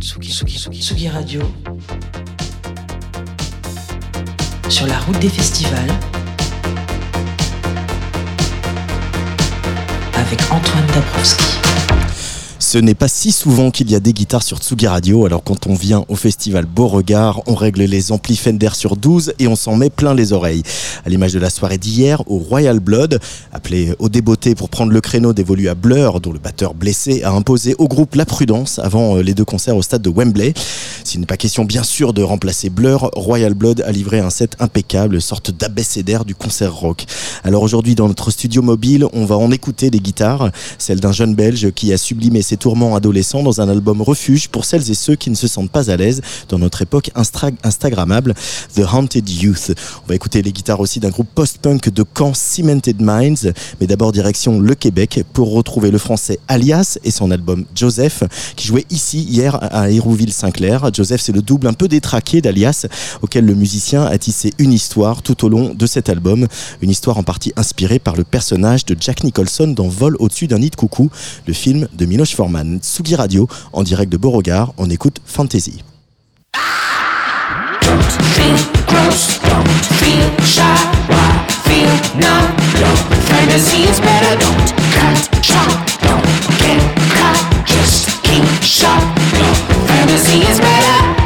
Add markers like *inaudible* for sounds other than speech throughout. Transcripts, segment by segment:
Tsugi, Tsugi, Tsugi, Tsugi Radio. Sur la route des festivals. Avec Antoine Dabrowski. Ce n'est pas si souvent qu'il y a des guitares sur Tsugi Radio, alors quand on vient au festival Beauregard, on règle les amplis Fender sur 12 et on s'en met plein les oreilles. À l'image de la soirée d'hier au Royal Blood, appelé au débeauté pour prendre le créneau dévolu à Blur, dont le batteur blessé a imposé au groupe la prudence avant euh, les deux concerts au stade de Wembley. S'il n'est pas question bien sûr de remplacer Blur, Royal Blood a livré un set impeccable, sorte d'abécédaire du concert rock. Alors aujourd'hui dans notre studio mobile, on va en écouter des guitares, celle d'un jeune belge qui a sublimé ses tourments adolescents dans un album refuge pour celles et ceux qui ne se sentent pas à l'aise dans notre époque instra instagrammable, The Haunted Youth. On va écouter les guitares aussi d'un groupe post-punk de Caen, Cemented Minds, mais d'abord direction le Québec pour retrouver le français Alias et son album Joseph, qui jouait ici hier à Hérouville-Saint-Clair. Joseph, c'est le double un peu détraqué d'Alias, auquel le musicien a tissé une histoire tout au long de cet album, une histoire en partie inspirée par le personnage de Jack Nicholson dans Vol au-dessus d'un nid de coucou, le film de Miloš Forman. Tsugi Radio, en direct de Beauregard, on écoute Fantasy. fantasy is better,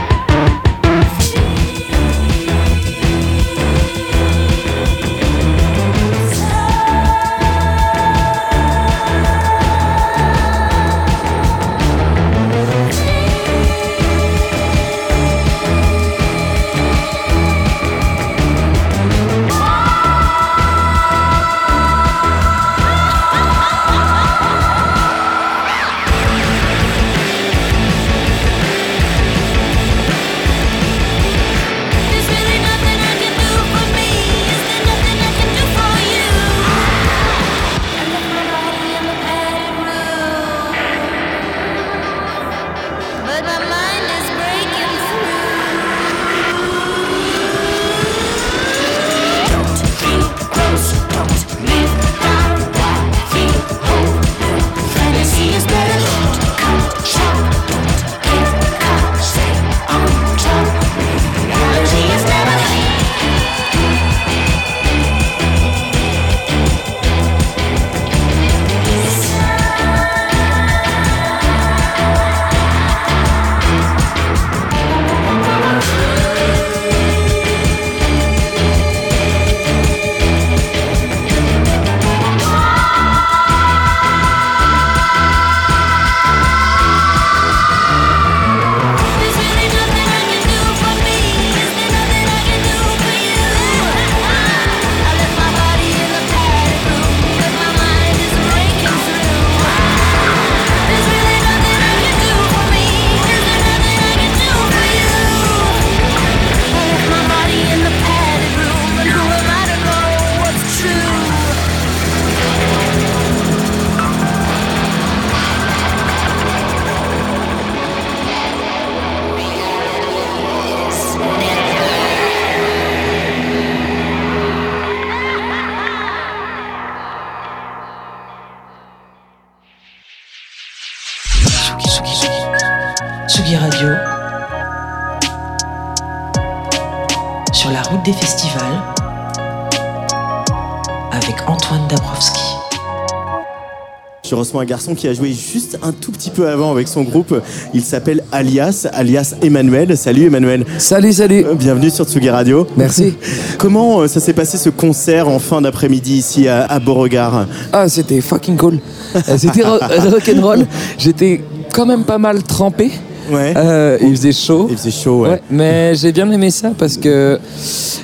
un garçon qui a joué juste un tout petit peu avant avec son groupe. Il s'appelle Alias, alias Emmanuel. Salut Emmanuel. Salut, salut. Euh, Bienvenue sur Tsugi Radio. Merci. *laughs* Comment euh, ça s'est passé ce concert en fin d'après-midi ici à, à Beauregard? Ah, c'était fucking cool. Euh, C'était ro- rock'n'roll. J'étais quand même pas mal trempé. Ouais. Euh, il faisait chaud. Il faisait chaud, ouais. Ouais, mais j'ai bien aimé ça parce que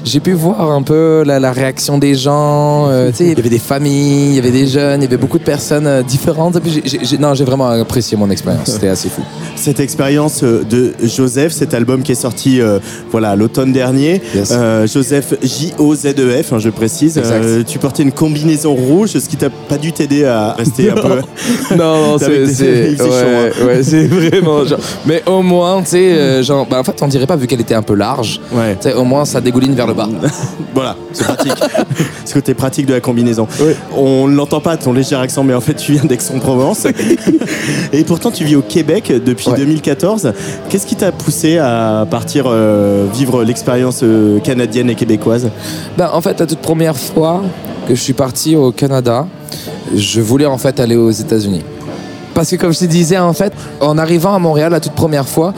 j'ai pu voir un peu la, la réaction des gens. euh, il y avait des familles, il y avait des jeunes, il y avait beaucoup de personnes euh, différentes. Et puis non, j'ai vraiment apprécié mon expérience. C'était assez fou. *laughs* Cette expérience de Joseph, cet album qui est sorti euh, voilà l'automne dernier. Yes. Joseph J-O-Z-E-F, hein, je précise. Tu portais une combinaison rouge, ce qui t'a pas dû t'aider à rester *laughs* un peu. Non, non, *laughs* c'est faisait ouais, chaud, hein. ouais, c'est vraiment genre. Mais au moins, tu sais, euh, genre, bah, en fait, on dirait pas vu qu'elle était un peu large. Ouais. Tu sais, au moins, ça dégouline vers le bas. *laughs* Voilà, c'est pratique. *laughs* Ce côté pratique de la combinaison. Oui. On ne l'entend pas ton léger accent, mais en fait, tu viens d'Aix-en-Provence. *laughs* Et pourtant, tu vis au Québec depuis Ouais. 2014. Qu'est-ce qui t'a poussé à partir euh, vivre l'expérience euh, canadienne et québécoise? Ben, en fait, la toute première fois que je suis parti au Canada, je voulais en fait aller aux États-Unis. Parce que comme je te disais, en fait, en arrivant à Montréal la toute première fois,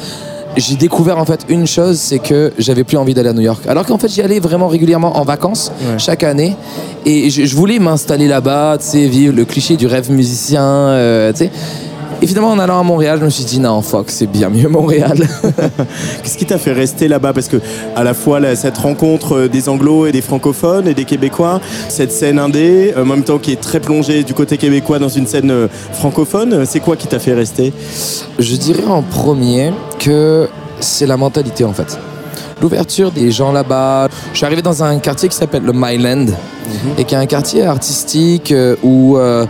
j'ai découvert en fait une chose, c'est que j'avais plus envie d'aller à New York. Alors qu'en fait, j'y allais vraiment régulièrement en vacances Ouais. chaque année, et je, je voulais m'installer là-bas, tu sais, vivre le cliché du rêve musicien, euh, tu sais. Et finalement, en allant à Montréal, je me suis dit non, fuck, c'est bien mieux Montréal. *laughs* *laughs* Qu'est-ce qui t'a fait rester là-bas? Parce que à la fois là, cette rencontre euh, des anglos et des francophones et des québécois, cette scène indé, euh, en même temps qui est très plongée du côté québécois dans une scène euh, francophone, c'est quoi qui t'a fait rester? Je dirais en premier que c'est la mentalité en fait. L'ouverture des gens là-bas. Je suis arrivé dans un quartier qui s'appelle le Myland et qui est un quartier artistique euh, où euh,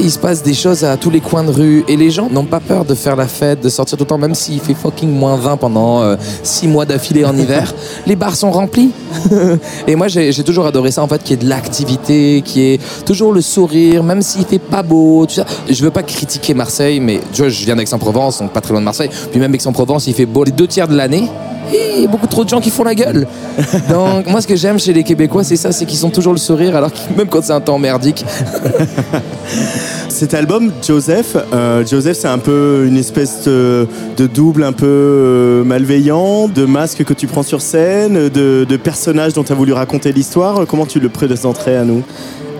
il se passe des choses à tous les coins de rue et les gens n'ont pas peur de faire la fête, de sortir tout le temps, même s'il fait fucking moins 20 pendant 6 mois d'affilée en hiver. *laughs* les bars sont remplis. *laughs* et moi j'ai toujours adoré ça en fait, qu'il y ait de l'activité, qu'il y ait toujours le sourire, même s'il fait pas beau. Tu sais. Je veux pas critiquer Marseille, mais tu vois, je viens d'Aix-en-Provence, donc pas très loin de Marseille. Puis même Aix-en-Provence, il fait beau les deux tiers de l'année. Il y a beaucoup trop de gens qui font la gueule. *laughs* Donc moi ce que j'aime chez les Québécois, c'est ça, c'est qu'ils ont toujours le sourire, alors que même quand c'est un temps merdique. *laughs* Cet album, Joseph, euh, Joseph, c'est un peu une espèce de, de double un peu euh, malveillant, de masque que tu prends sur scène, de, de personnage dont tu as voulu raconter l'histoire. Comment tu le présenterais à nous?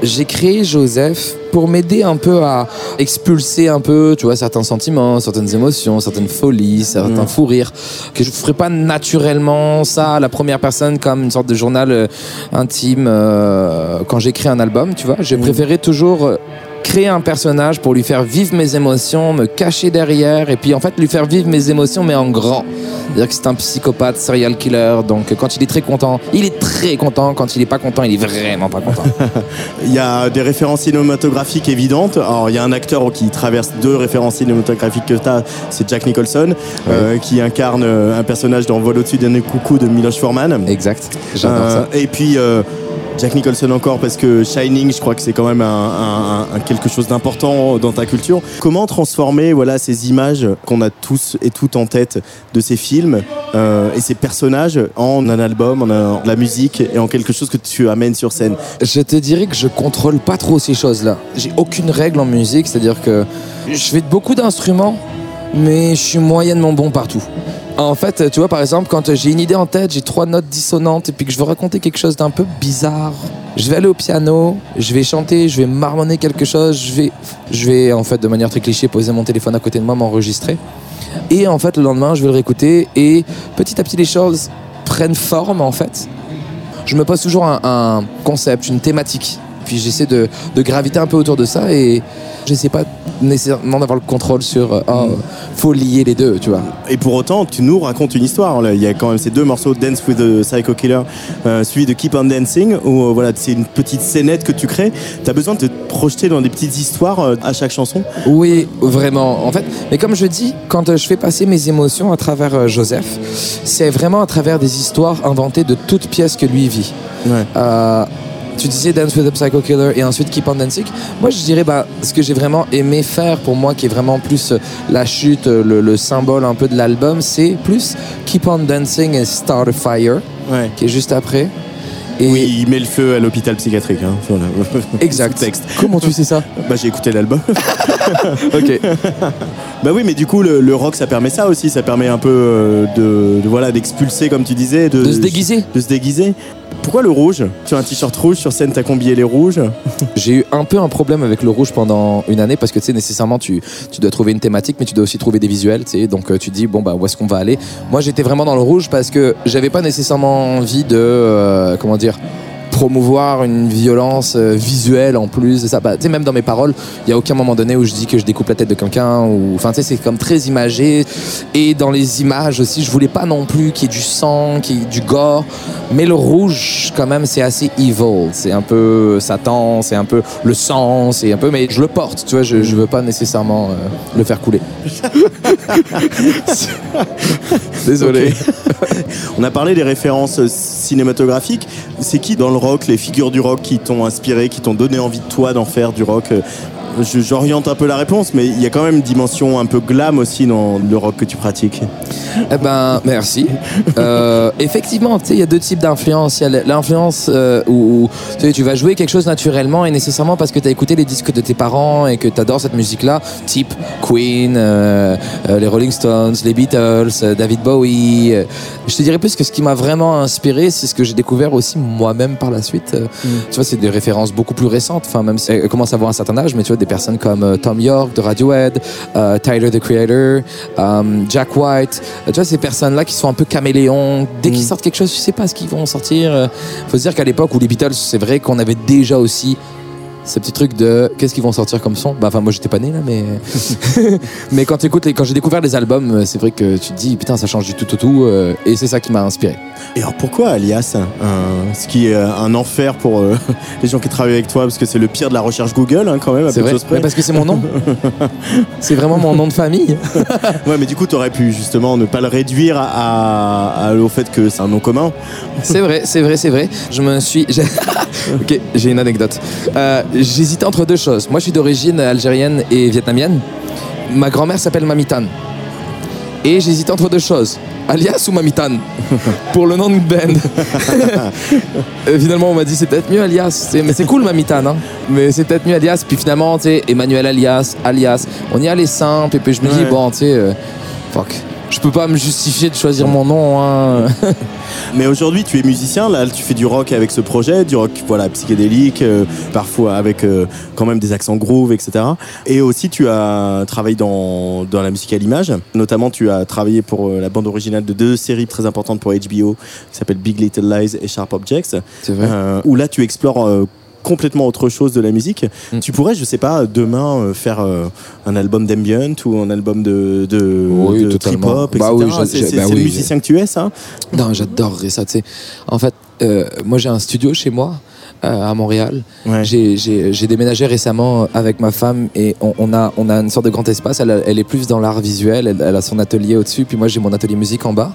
J'ai créé Joseph pour m'aider un peu à expulser un peu, tu vois, certains sentiments, certaines émotions, certaines folies, certains Mm. fous rires, que je ne ferais pas naturellement ça à la première personne comme une sorte de journal euh, intime euh, quand j'écris un album, tu vois. J'ai préféré toujours euh, créer un personnage pour lui faire vivre mes émotions, me cacher derrière et puis en fait lui faire vivre mes émotions mais en grand. C'est-à-dire que c'est un psychopathe, serial killer, donc quand il est très content, il est très content, quand il est pas content, il est vraiment pas content. *laughs* Il y a des références cinématographiques évidentes. Alors, il y a un acteur qui traverse deux références cinématographiques que tu as, c'est Jack Nicholson, euh, qui incarne euh, un personnage dans Vol au-dessus d'un coucou de Miloš Forman. exact, j'adore Euh, ça. Et puis euh, Jack Nicholson encore parce que Shining, je crois que c'est quand même un, quelque chose d'important dans ta culture. Comment transformer voilà ces images qu'on a tous et toutes en tête de ces films euh, et ces personnages en un album, en, en la musique et en quelque chose que tu amènes sur scène? Je te dirais que je contrôle pas trop ces choses-là. J'ai aucune règle en musique, c'est-à-dire que je fais beaucoup d'instruments, mais je suis moyennement bon partout. En fait, tu vois, par exemple, quand j'ai une idée en tête, j'ai trois notes dissonantes et puis que je veux raconter quelque chose d'un peu bizarre, je vais aller au piano, je vais chanter, je vais marmonner quelque chose, je vais, je vais en fait, de manière très cliché, poser mon téléphone à côté de moi, m'enregistrer. Et en fait, le lendemain, je vais le réécouter et petit à petit, les choses prennent forme en fait je me pose toujours un, un concept, une thématique. Puis j'essaie de, de graviter un peu autour de ça et j'essaie pas nécessairement d'avoir le contrôle sur oh, faut lier les deux, tu vois. Et pour autant, tu nous racontes une histoire. Là, Il y a quand même ces deux morceaux, Dance with the Psycho Killer, euh, suivi de Keep on Dancing, où euh, voilà, c'est une petite scénette que tu crées. Tu as besoin de te projeter dans des petites histoires euh, à chaque chanson? Oui, vraiment. En fait, mais comme je dis, quand je fais passer mes émotions à travers Joseph, c'est vraiment à travers des histoires inventées de toutes pièces que lui vit. Ouais. Tu disais Dance with the Psycho Killer et ensuite Keep on Dancing. Moi, je dirais bah, ce que j'ai vraiment aimé faire pour moi, qui est vraiment plus euh, la chute, euh, le, le symbole un peu de l'album, c'est plus Keep on Dancing et Start a Fire, Ouais. qui est juste après. Et Oui, il met le feu à l'hôpital psychiatrique. Hein, sur le- *laughs* exact. sous-texte. Comment tu sais ça? Bah, j'ai écouté l'album. *laughs* Ok. *laughs* bah oui, mais du coup, le, le rock, ça permet ça aussi. Ça permet un peu euh, de, de, voilà, d'expulser, comme tu disais, de, De se déguiser. de se déguiser. Pourquoi le rouge? Tu as un t-shirt rouge sur scène, t'as combillé les rouges? *laughs* J'ai eu un peu un problème avec le rouge pendant une année parce que tu sais nécessairement tu, tu dois trouver une thématique mais tu dois aussi trouver des visuels tu sais donc euh, tu te dis bon bah où est-ce qu'on va aller? Moi j'étais vraiment dans le rouge parce que j'avais pas nécessairement envie de euh, comment dire promouvoir une violence euh, visuelle en plus ça. Bah, tu sais, même dans mes paroles, il y a aucun moment donné où je dis que je découpe la tête de quelqu'un ou, enfin, tu sais, c'est comme très imagé. Et dans les images aussi, je voulais pas non plus qu'il y ait du sang, qu'il y ait du gore, mais le rouge, quand même, c'est assez evil. C'est un peu Satan, c'est un peu le sang, c'est un peu, mais je le porte, tu vois, je, je veux pas nécessairement euh, le faire couler. *laughs* Désolé. *laughs* On a parlé des références cinématographiques. C'est qui dans le les figures du rock qui t'ont inspiré, qui t'ont donné envie de toi d'en faire du rock euh, J'oriente un peu la réponse, mais il y a quand même une dimension un peu glam aussi dans le rock que tu pratiques. Eh ben, merci. Euh, *laughs* effectivement, tu sais, il y a deux types d'influence. Il y a l'influence euh, où, où, tu vas jouer quelque chose naturellement et nécessairement parce que tu as écouté les disques de tes parents et que tu adores cette musique-là, type Queen, euh, les Rolling Stones, les Beatles, David Bowie. Je te dirais plus que ce qui m'a vraiment inspiré, c'est ce que j'ai découvert aussi moi-même par la suite. Euh, Tu vois, c'est des références beaucoup plus récentes. Enfin, même si elle commence à avoir un certain âge, mais tu vois, des personnes comme euh, Tom York de Radiohead, euh, Tyler the Creator, euh, Jack White. Euh, Tu vois, ces personnes-là qui sont un peu caméléons. Dès qu'ils sortent quelque chose, tu sais pas ce qu'ils vont sortir. Faut se dire qu'à l'époque où les Beatles, c'est vrai qu'on avait déjà aussi ce petit truc de qu'est-ce qu'ils vont sortir comme son? Bah enfin moi j'étais pas né là mais *laughs* mais quand écoutes les... quand j'ai découvert les albums euh, c'est vrai que tu te dis putain ça change du tout au tout euh, et c'est ça qui m'a inspiré Et alors pourquoi Alias un- Ce qui est euh, un enfer pour euh, *laughs* les gens qui travaillent avec toi, parce que c'est le pire de la recherche Google hein, quand même, c'est vrai. Mais parce que c'est mon nom *laughs* c'est vraiment mon nom de famille Ouais, mais du coup, t'aurais pu justement ne pas le réduire à, à- à- au fait que c'est un nom commun. C'est vrai, c'est vrai, c'est vrai. Je me suis. ok, j'ai une anecdote. Euh, J'hésitais entre deux choses. Moi, je suis d'origine algérienne et vietnamienne. Ma grand-mère s'appelle Mamitan. Et j'hésitais entre deux choses. Alias ou Mamitan? *laughs* Pour le nom de band. *laughs* Euh, finalement, on m'a dit c'est peut-être mieux Alias. Mais c'est cool Mamitan, hein. Mais c'est peut-être mieux Alias. Puis finalement, tu sais, Emmanuel Alias, Alias. On y allait simple. Et puis je me dis, Ouais. bon, tu sais, euh, fuck. Je peux pas me justifier de choisir mon nom, hein. *laughs* Mais aujourd'hui, tu es musicien, là, tu fais du rock avec ce projet, du rock voilà, psychédélique, euh, parfois avec euh, quand même des accents groove, etc. Et aussi, tu as travaillé dans, dans la musique à l'image. Notamment, tu as travaillé pour euh, la bande originale de deux séries très importantes pour HBO, qui s'appellent Big Little Lies et Sharp Objects. C'est vrai. Euh, où là, tu explores euh, complètement autre chose de la musique. Mm. Tu pourrais, je sais pas, demain euh, faire euh, un album d'ambient ou un album de, de, Oui, etc. Bah oui, c'est bah c'est oui, le musicien que tu es, ça? Non, j'adorerais ça. En fait, euh, moi j'ai un studio chez moi à Montréal. Ouais. J'ai- déménagé récemment avec ma femme et on, on a, on a une sorte de grand espace. Elle, est plus dans l'art visuel, elle, elle a son atelier au-dessus, puis moi j'ai mon atelier musique en bas.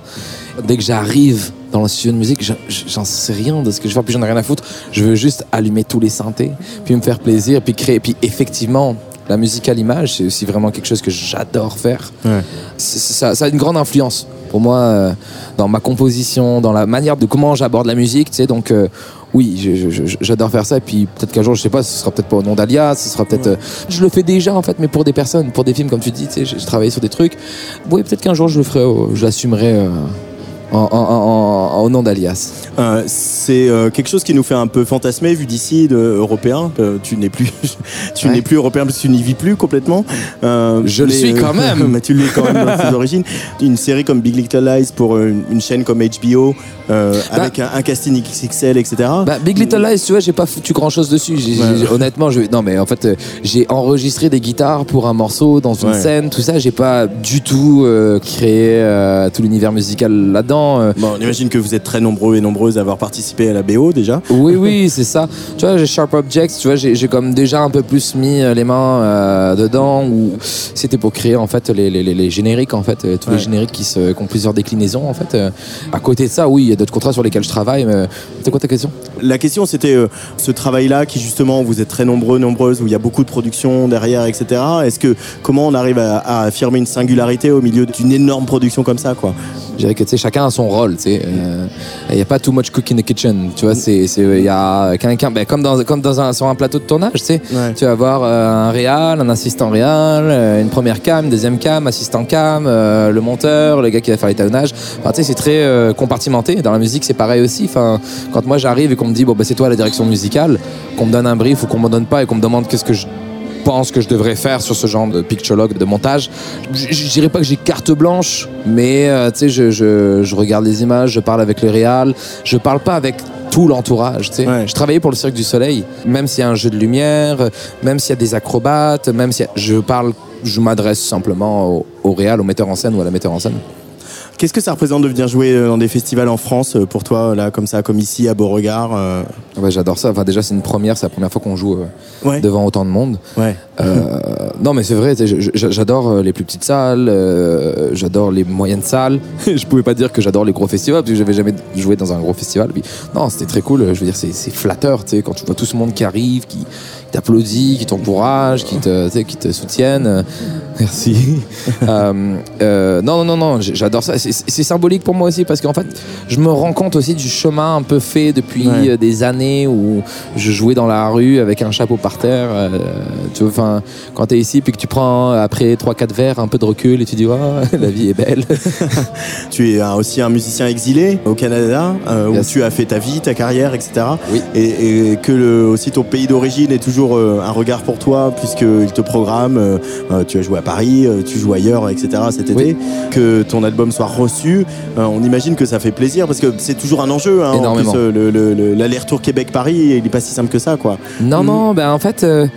Dès que j'arrive dans le studio de musique, j'en- sais rien de ce que je faire, puis j'en ai rien à foutre. Je veux juste allumer tous les synthés, puis me faire plaisir, puis créer. Puis effectivement, la musique à l'image, c'est aussi vraiment quelque chose que j'adore faire. Ouais. Ça a une grande influence pour moi euh, dans ma composition, dans la manière de comment j'aborde la musique, tu sais. Donc euh, oui, je- je- je- j'adore faire ça. Et puis peut-être qu'un jour, je sais pas, ce sera peut-être pas au nom d'Alias, ce sera peut-être. euh, je le fais déjà en fait, mais pour des personnes, pour des films comme tu dis, tu sais, j'ai travaillé sur des trucs. Oui, peut-être qu'un jour je le ferai, euh, je l'assumerai. euh, en- en- en- en- au nom d'Alias. Euh, c'est euh, quelque chose qui nous fait un peu fantasmer vu d'ici, européen. Euh, tu n'es plus, *laughs* tu Ouais. n'es plus européen parce que tu n'y vis plus complètement. Euh, Je le suis quand même. mais tu l'es quand même dans tes origines. Une série comme Big Little Lies pour une, une chaîne comme HBO euh, avec un, un casting XXL, etc. Bah, Big Little Lies, tu vois, j'ai pas foutu grand chose dessus. J'ai- j'ai- Ouais. j'ai- honnêtement, je, non, mais en fait, euh, j'ai enregistré des guitares pour un morceau dans une Ouais. scène, tout ça. J'ai pas du tout euh, créé euh, tout l'univers musical là-dedans. Euh. Bon, on imagine que vous êtes très nombreux et nombreuses à avoir participé à la BO déjà. Oui, oui, *laughs* c'est ça. Tu vois, j'ai Sharp Objects, tu vois, j'ai comme déjà un peu plus mis euh, les mains euh, dedans où c'était pour créer en fait les, les, les- les génériques, en fait, tous Ouais. les génériques qui, se, qui ont plusieurs déclinaisons, en fait. À côté de ça, oui, il y a d'autres contrats sur lesquels je travaille, mais c'est quoi ta question? La question, c'était euh, ce travail-là qui justement, vous êtes très nombreux, nombreuses, où il y a beaucoup de production derrière, etc. Est-ce que comment on arrive à, à affirmer une singularité au milieu d'une énorme production comme ça, quoi? Je dirais que tu sais, chacun a son rôle. tu sais. Euh, Il n'y a pas too much cook in the kitchen. Tu vois, c'est c'est- il y a quelqu'un, ben, comme dans comme dans un sur un plateau de tournage, tu sais. Ouais. Tu vas avoir euh, un réal, un assistant réal, euh, une première cam, une deuxième cam, assistant cam, euh, le monteur, le gars qui va faire l'étalonnage. Enfin, c'est très compartimenté. Dans la musique, c'est pareil aussi. Enfin, quand moi j'arrive et qu'on me dit bon ben c'est toi la direction musicale, qu'on me donne un brief ou qu'on me donne pas et qu'on me demande qu'est-ce que je pense que je devrais faire sur ce genre de pictologue, de montage. Je, je dirais pas que j'ai carte blanche, mais euh, tu sais, je, je, je regarde les images, je parle avec le réal, je parle pas avec tout l'entourage. tu sais. Ouais. Je travaillais pour le Cirque du Soleil, même s'il y a un jeu de lumière, même s'il y a des acrobates, même si je parle, je m'adresse simplement au, au réal, au metteur en scène ou à la metteur en scène. Qu'est-ce que ça représente de venir jouer euh, dans des festivals en France euh, pour toi, là, comme ça, comme ici, à Beauregard euh, Ouais, j'adore ça. Enfin, déjà, c'est une première, c'est la première fois qu'on joue euh, Ouais. devant autant de monde. Ouais. Euh, *laughs* non, mais c'est vrai, j'adore les plus petites salles, j'adore les moyennes salles. *laughs* je pouvais pas dire que j'adore les gros festivals, parce que j'avais jamais joué dans un gros festival. Puis, non, c'était très cool. Je veux dire, c'est flatteur, tu sais, quand tu vois tout ce monde qui arrive, qui t'applaudit, qui t'encourage, qui te, qui te soutiennent. Merci. *laughs* Euh, euh, non, non, non, j'adore ça. C'est- symbolique pour moi aussi parce qu'en fait, je me rends compte aussi du chemin un peu fait depuis Ouais. euh, des années où je jouais dans la rue avec un chapeau par terre. euh, tu vois, quand t'es ici puis que tu prends après 3-4 verres un peu de recul et tu dis, oh, *laughs* la vie est belle. *laughs* Tu es aussi un musicien exilé au Canada, où Yes. tu as fait ta vie, ta carrière, etc. Oui. Et, et que le, aussi ton pays d'origine est toujours un regard pour toi, puisqu'il te programme. tu as joué à Paris, euh, tu joues ailleurs, etc. cet été. Oui. Que ton album soit reçu, euh, on imagine que ça fait plaisir, parce que c'est toujours un enjeu. hein. En Énormément. plus, euh, le- le- le- l'aller-retour Québec-Paris, il n'est pas si simple que ça, quoi. Non, Mhm. non, ben en fait, euh,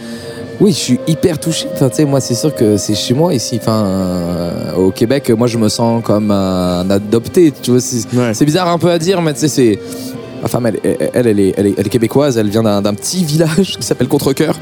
oui, je suis hyper touché. Enfin, tu sais, moi, c'est sûr que c'est chez moi ici. Enfin, euh, au Québec, moi, je me sens comme un adopté. Tu vois, c'est Ouais. bizarre un peu à dire, mais tu sais, c'est. Ma femme, elle, elle, elle, est, elle, est, québécoise. Elle vient d'un d'un petit village *laughs* qui s'appelle Contrecoeur.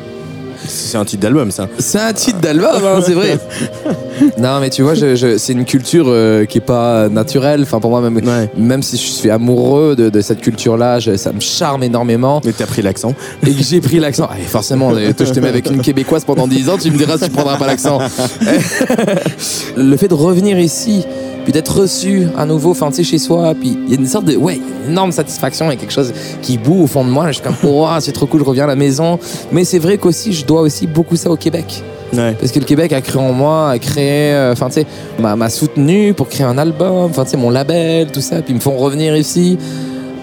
C'est un titre d'album, ça. C'est un titre d'album, hein, c'est vrai. *laughs* non, mais tu vois, je, je- c'est une culture euh, qui est pas naturelle. Enfin, pour moi, même, Ouais. même si je suis amoureux de, de cette culture-là, je- ça me charme énormément. Mais t'as pris l'accent. et que j'ai pris l'accent. Allez, forcément, euh, toi, je te mets avec une québécoise pendant 10 ans, tu me diras si tu prendras pas l'accent. *laughs* le fait de revenir ici, puis d'être reçu à nouveau, enfin, tu sais, chez soi, puis il y a une sorte de, ouais, une énorme satisfaction et quelque chose qui boue au fond de moi. Je suis comme, *laughs* oh, c'est trop cool, je reviens à la maison. Mais c'est vrai qu'aussi, je dois aussi beaucoup ça au Québec. Ouais. Parce que le Québec a cru en moi, a créé, euh, enfin, tu sais, m'a m'a soutenu pour créer un album, enfin, tu sais, mon label, tout ça, puis ils me font revenir ici.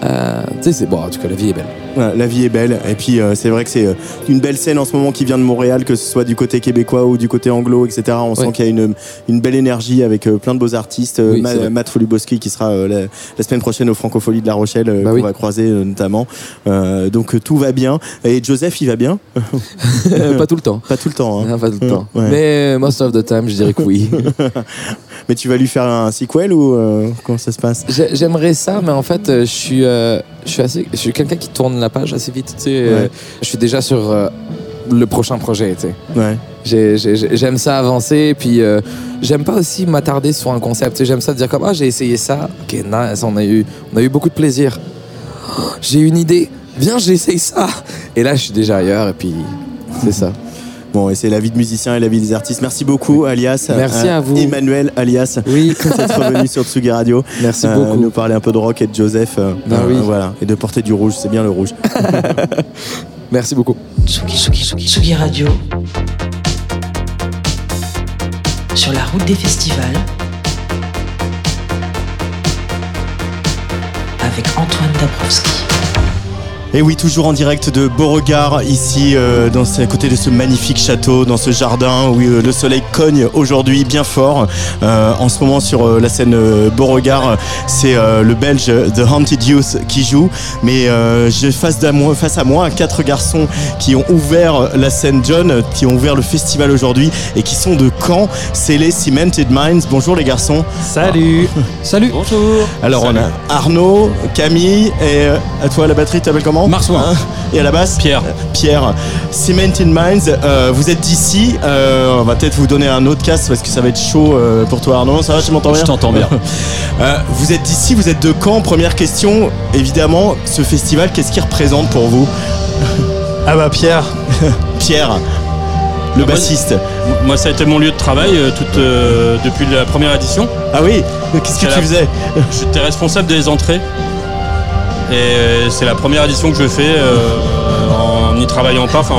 Euh, tu sais, c'est bon, en tout cas, la vie est belle. La vie est belle. Et puis, euh, c'est vrai que c'est euh, une belle scène en ce moment qui vient de Montréal, que ce soit du côté québécois ou du côté anglo, etc. On sent qu'il y a une, une belle énergie avec euh, plein de beaux artistes. Euh, Oui, Ma- c'est vrai. Matt Foluboski qui sera euh, la, la semaine prochaine au Francofolie de La Rochelle, euh, Bah qu'on oui. va croiser euh, notamment. Euh, donc, euh, tout va bien. Et Joseph, il va bien? *laughs* Pas tout le temps. Pas tout le temps. hein. Non, pas tout le temps. Ouais. Mais most of the time, je dirais que oui. *laughs* Mais tu vas lui faire un sequel ou euh, comment ça se passe? J'ai- J'aimerais ça, mais en fait, euh, je suis, euh, je suis assez, je suis quelqu'un qui tourne la page assez vite. Tu sais, euh, je suis déjà sur euh, le prochain projet. Tu sais. Ouais. J'aime ça avancer, puis euh, j'aime pas aussi m'attarder sur un concept. J'aime ça dire comme ah j'ai essayé ça, ok nice, on a eu, on a eu beaucoup de plaisir. Oh, J'ai une idée, viens j'essaye ça. Et là je suis déjà ailleurs et puis c'est ça. Bon, et c'est la vie de musicien et la vie des artistes. Merci beaucoup, alias. Merci à vous. Emmanuel, alias. Oui, *laughs* d'être revenu sur Tsugi Radio. merci Euh, beaucoup. nous parler un peu de rock et de Joseph. euh, Ben euh, oui. Voilà. Et de porter du rouge, c'est bien le rouge. *laughs* Merci beaucoup. Tsugi, Tsugi, Tsugi, Tsugi Radio. Sur la route des festivals. Avec Antoine Dabrowski. Et oui, toujours en direct de Beauregard, ici, euh, dans ce- à côté de ce magnifique château, dans ce jardin où euh, le soleil cogne aujourd'hui bien fort. Euh, en ce moment, sur la scène Beauregard, c'est le Belge The Haunted Youth qui joue. Mais j'ai face, à moi- face à moi quatre garçons qui ont ouvert la scène John, qui ont ouvert le festival aujourd'hui et qui sont de Caen. C'est les Cemented Minds. Bonjour les garçons. Salut *laughs* Salut Bonjour Alors on a Arnaud, Camille et à toi la batterie, tu t'appelles comment Marsouin. Hein Et à la basse Pierre. Euh, Pierre. Cemented Minds, euh, vous êtes d'ici. Euh, on va peut-être vous donner un autre casque parce que ça va être chaud euh, pour toi Arnaud. Ça va, tu m'entends bien Je t'entends bien. *laughs* Euh, vous êtes d'ici, vous êtes de Caen. Première question, évidemment, ce festival, qu'est-ce qu'il représente pour vous *laughs* Ah bah Pierre *laughs* Pierre, le bassiste. Moi, ça a été mon lieu de travail euh, toute, euh, depuis la première édition. Ah oui, qu'est-ce que tu la- faisais? J'étais responsable des entrées. Et c'est la première édition que je fais euh, en n'y travaillant pas. Enfin,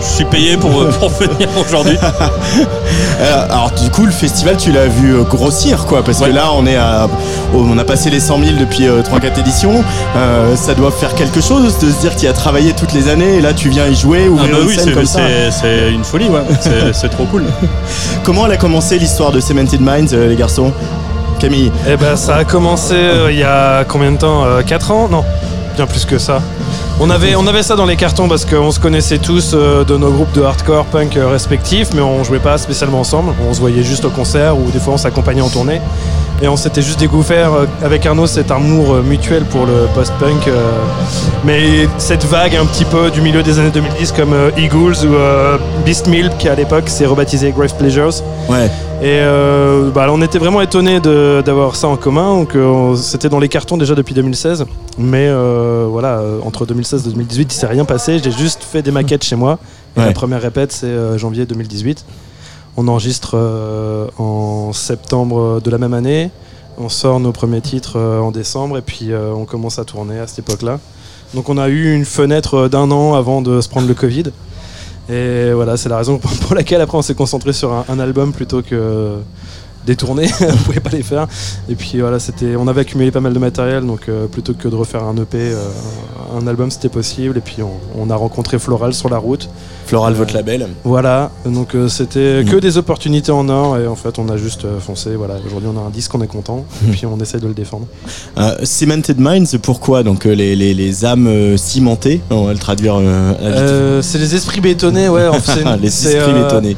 je suis payé pour, pour *laughs* venir aujourd'hui. *laughs* Euh, alors du coup le festival tu l'as vu euh, grossir quoi parce que là on est à on a passé les 100 000 depuis 3-4 éditions Euh, ça doit faire quelque chose de se dire qu'il a travaillé toutes les années et là tu viens y jouer Ah ouvrir bah une oui, scène c'est- comme ça c'est c'est une folie, ouais. C'est- trop cool. *laughs* comment elle a commencé l'histoire de Cemented Minds euh, les garçons? Camille Eh ben ça a commencé euh, il y a combien de temps 4 ans? Non bien plus que ça. On avait, on avait ça dans les cartons parce qu'on se connaissait tous euh, de nos groupes de hardcore punk euh, respectifs, mais on jouait pas spécialement ensemble. On se voyait juste au concert ou des fois on s'accompagnait en tournée. Et on s'était juste découvert euh, avec Arnaud cet amour euh, mutuel pour le post-punk. euh, mais cette vague un petit peu du milieu des années 2010 comme euh, Eagles ou euh, Beast Milk qui à l'époque s'est rebaptisé Grave Pleasures. Ouais. Et euh, bah, on était vraiment étonnés de- d'avoir ça en commun. Donc, euh, c'était dans les cartons déjà depuis 2016. Mais euh, voilà, euh, entre 2016 et 2018, il s'est rien passé. J'ai juste fait des maquettes chez moi. Et Ouais. la première répète, c'est janvier 2018. On enregistre en septembre de la même année. On sort nos premiers titres en décembre. Et puis on commence à tourner à cette époque-là. Donc on a eu une fenêtre d'un an avant de se prendre le Covid. Et voilà, c'est la raison pour laquelle après on s'est concentré sur un album plutôt que des tournées. *laughs* on pouvait pas les faire. Et puis voilà, c'était, on avait accumulé pas mal de matériel, donc euh, plutôt que de refaire un EP, euh, un album c'était possible. Et puis on, on a rencontré Floral sur la route. Floral, Euh, votre label. Voilà, donc c'était Mm. que des opportunités en or. Et en fait, on a juste foncé. Voilà, aujourd'hui on a un disque, on est content. Mm. Et puis on essaie de le défendre. Cemented Minds, pourquoi? Donc les, les, les âmes cimentées, on va le traduire c'est les esprits bétonnés, ouais. en *laughs* fait, c'est une- les c'est, esprits bétonnés.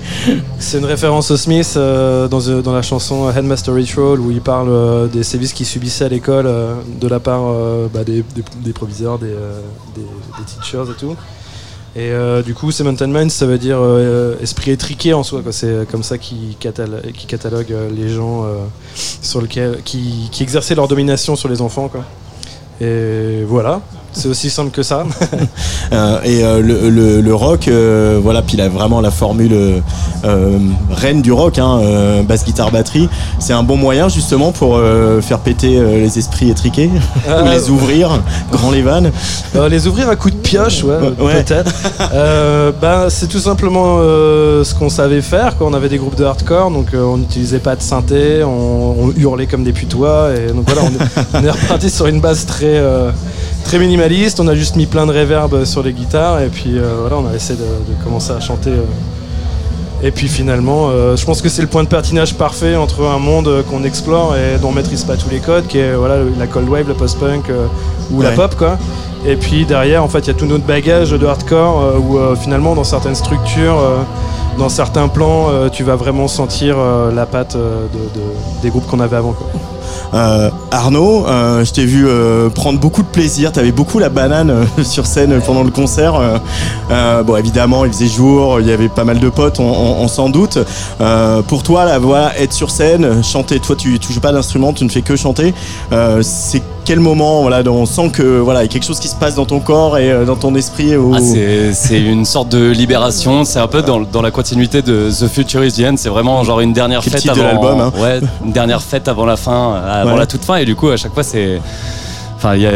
C'est une référence au Smith dans, dans la chanson Headmaster Ritual où il parle euh, des sévices qu'il subissait à l'école euh, de la part euh, bah, des, des, proviseurs, des, euh, des, teachers et tout. Et euh, du coup, Cemented Minds, ça veut dire euh, esprit étriqué en soi. C'est comme ça qui catalogue, qui catalogue euh, les gens euh, sur lequel, qui, qui exerçaient leur domination sur les enfants. Quoi. Et voilà, c'est aussi simple que ça. *laughs* Euh, et euh, le, le, le rock, euh, voilà, puis il a vraiment la formule reine du rock, hein, basse guitare batterie. C'est un bon moyen justement pour faire péter les esprits étriqués, *laughs* ou Euh, les ouvrir, grand les vannes. Les ouvrir à coups de pioche, ouais, peut-être. Bah, c'est tout simplement ce qu'on savait faire. Quoi. On avait des groupes de hardcore, donc on n'utilisait pas de synthé, on, on hurlait comme des putois. Et donc voilà, on est, on est reparti sur une base très, euh, très minimaliste. On a juste mis plein de reverb sur les guitares, et puis euh, voilà, on a essayé de, de commencer à chanter. euh. Et puis finalement, euh, je pense que c'est le point de patinage parfait entre un monde qu'on explore et dont on maîtrise pas tous les codes, qui est voilà, la cold wave, le post-punk ou la pop, quoi. Et puis derrière, en fait, il y a tout notre bagage de hardcore où finalement, dans certaines structures, dans certains plans, tu vas vraiment sentir la patte de, de- des groupes qu'on avait avant. Quoi. Euh, Arnaud, euh, je t'ai vu euh, prendre beaucoup de plaisir. T'avais beaucoup la banane *laughs* sur scène pendant le concert. Bon, évidemment, il faisait jour, il y avait pas mal de potes, on, on- s'en doute. Pour toi, là, voilà, être sur scène, chanter. Toi, tu, tu joues pas d'instrument, tu ne fais que chanter. C'est quel moment, voilà, on sent que voilà, il y a quelque chose qui se passe dans ton corps et euh, dans ton esprit. où- Ah, c'est une sorte de libération. C'est un peu dans, dans la continuité de The Future is the End. C'est vraiment genre une dernière fête avant l'album, hein. Ouais, une dernière fête avant la fin, avant Ouais. la toute fin. Et du coup, à chaque fois, c'est. Enfin, il y a.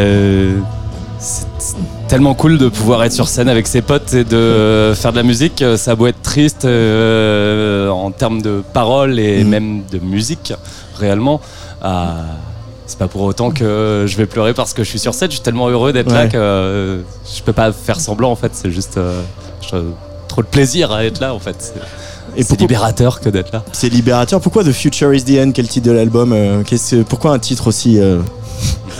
Tellement cool de pouvoir être sur scène avec ses potes et de faire de la musique. Ça a beau être triste euh, en termes de paroles et Mhm. même de musique, réellement. Ah, c'est pas pour autant que je vais pleurer parce que je suis sur scène. Je suis tellement heureux d'être là que euh, je peux pas faire semblant en fait. C'est juste euh, trop de plaisir à être là en fait. C'est- Et C'est pourquoi- libérateur que d'être là. C'est libérateur. Pourquoi The Future is the End Quel titre de l'album euh, qu'est-ce- Pourquoi un titre aussi euh,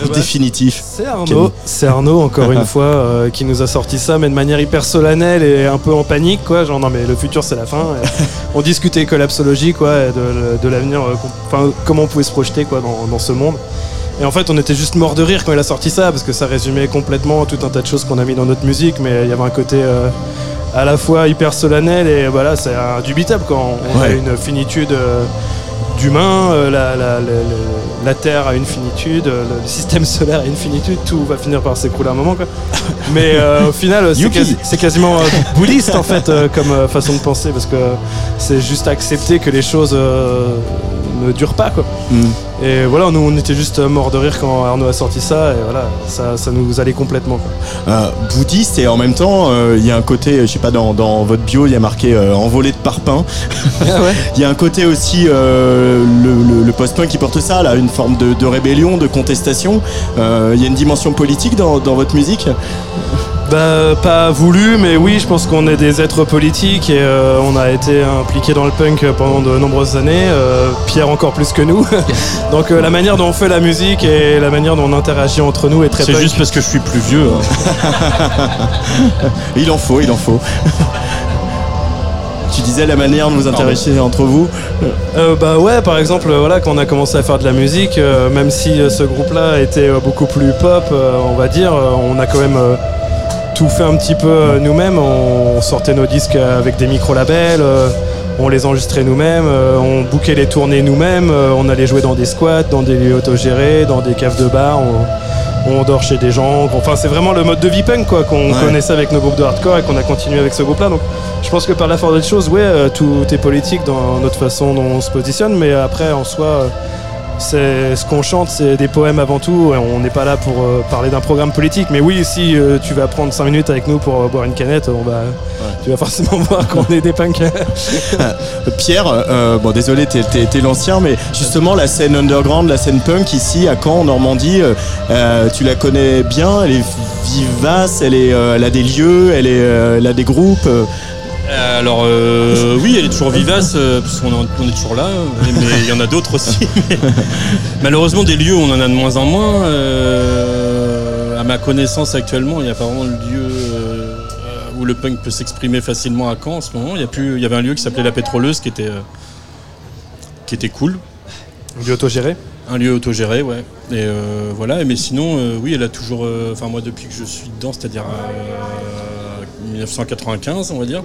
Eh ben, définitif C'est Arnaud, c'est Arnaud encore *laughs* une fois euh, qui nous a sorti ça, mais de manière hyper solennelle et un peu en panique, quoi. Genre non mais le futur c'est la fin. *laughs* On discutait collapsologie, quoi, et de, de l'avenir, euh, enfin comment on pouvait se projeter, quoi, dans, dans ce monde. Et en fait, on était juste mort de rire quand il a sorti ça, parce que ça résumait complètement tout un tas de choses qu'on a mis dans notre musique, mais il y avait un côté euh, à la fois hyper solennel et voilà, c'est indubitable quand on a une finitude. euh, d'humain, euh, la, la- la- Terre a une finitude, euh, le, système solaire a une finitude, tout va finir par s'écrouler à un moment. Quoi. *laughs* Mais euh, au final, c'est, quasi- quasiment bouddhiste en fait comme façon de penser, parce que c'est juste accepter que les choses ne durent pas. Quoi. Hmm. Et voilà, nous on était juste euh, morts de rire quand Arnaud a sorti ça, et voilà, ça, ça nous allait complètement. Quoi. Euh, bouddhiste et en même temps euh, il y a un côté je sais pas dans, dans votre bio il y a marqué euh, envolé de parpaing *laughs* il y a un côté aussi le, le- le post-punk qui porte ça là une forme de, de rébellion de contestation il y a une dimension politique dans, dans votre musique? Bah, pas voulu, mais oui, je pense qu'on est des êtres politiques et euh, on a été impliqués dans le punk pendant de nombreuses années. euh, Pierre encore plus que nous. *laughs* Donc euh, la manière dont on fait la musique et la manière dont on interagit entre nous est très C'est punk. juste parce que je suis plus vieux. hein. *laughs* Il en faut, il en faut. tu disais la manière de vous intéresser entre vous. Euh, bah ouais, par exemple, voilà, quand on a commencé à faire de la musique, euh, même si ce groupe-là était beaucoup plus pop, euh, on va dire, on a quand même euh, tout fait un petit peu euh, nous-mêmes. On sortait nos disques avec des micro-labels, euh, on les enregistrait nous-mêmes, euh, on bouquait les tournées nous-mêmes, on allait jouer dans des squats, dans des lieux autogérés, dans des caves de bar. On, on dort chez des gens. Enfin, c'est vraiment le mode de vie punk quoi qu'on Ouais. connaissait avec nos groupes de hardcore et qu'on a continué avec ce groupe-là. Donc, je pense que par la force des choses, ouais, tout est politique dans notre façon dont on se positionne, mais après, en soi, ce qu'on chante, c'est des poèmes avant tout. On n'est pas là pour euh, parler d'un programme politique, mais oui, si euh, tu vas prendre 5 minutes avec nous pour euh, boire une canette, on va, tu vas forcément *laughs* voir qu'on est des punks. *laughs* Pierre, bon désolé, t'es, l'ancien, mais justement la scène underground, la scène punk ici à Caen, en Normandie, tu la connais bien, elle est vivace, elle, est, elle a des lieux, elle, est, elle a des groupes. Euh. Alors euh, oui, elle est toujours vivace, euh, parce qu'on est, on est toujours là, mais il y en a d'autres aussi. *laughs* malheureusement, des lieux, on en a de moins en moins. Euh, à ma connaissance actuellement, il n'y a pas vraiment de lieu où le punk peut s'exprimer facilement à Caen en ce moment. Il y, a plus, il y avait un lieu qui s'appelait La Pétroleuse qui était, qui était cool. Du autogéré? Un lieu autogéré, ouais. Et euh, voilà, mais sinon, oui, elle a toujours. Enfin, moi, depuis que je suis dedans, c'est-à-dire 1995, on va dire.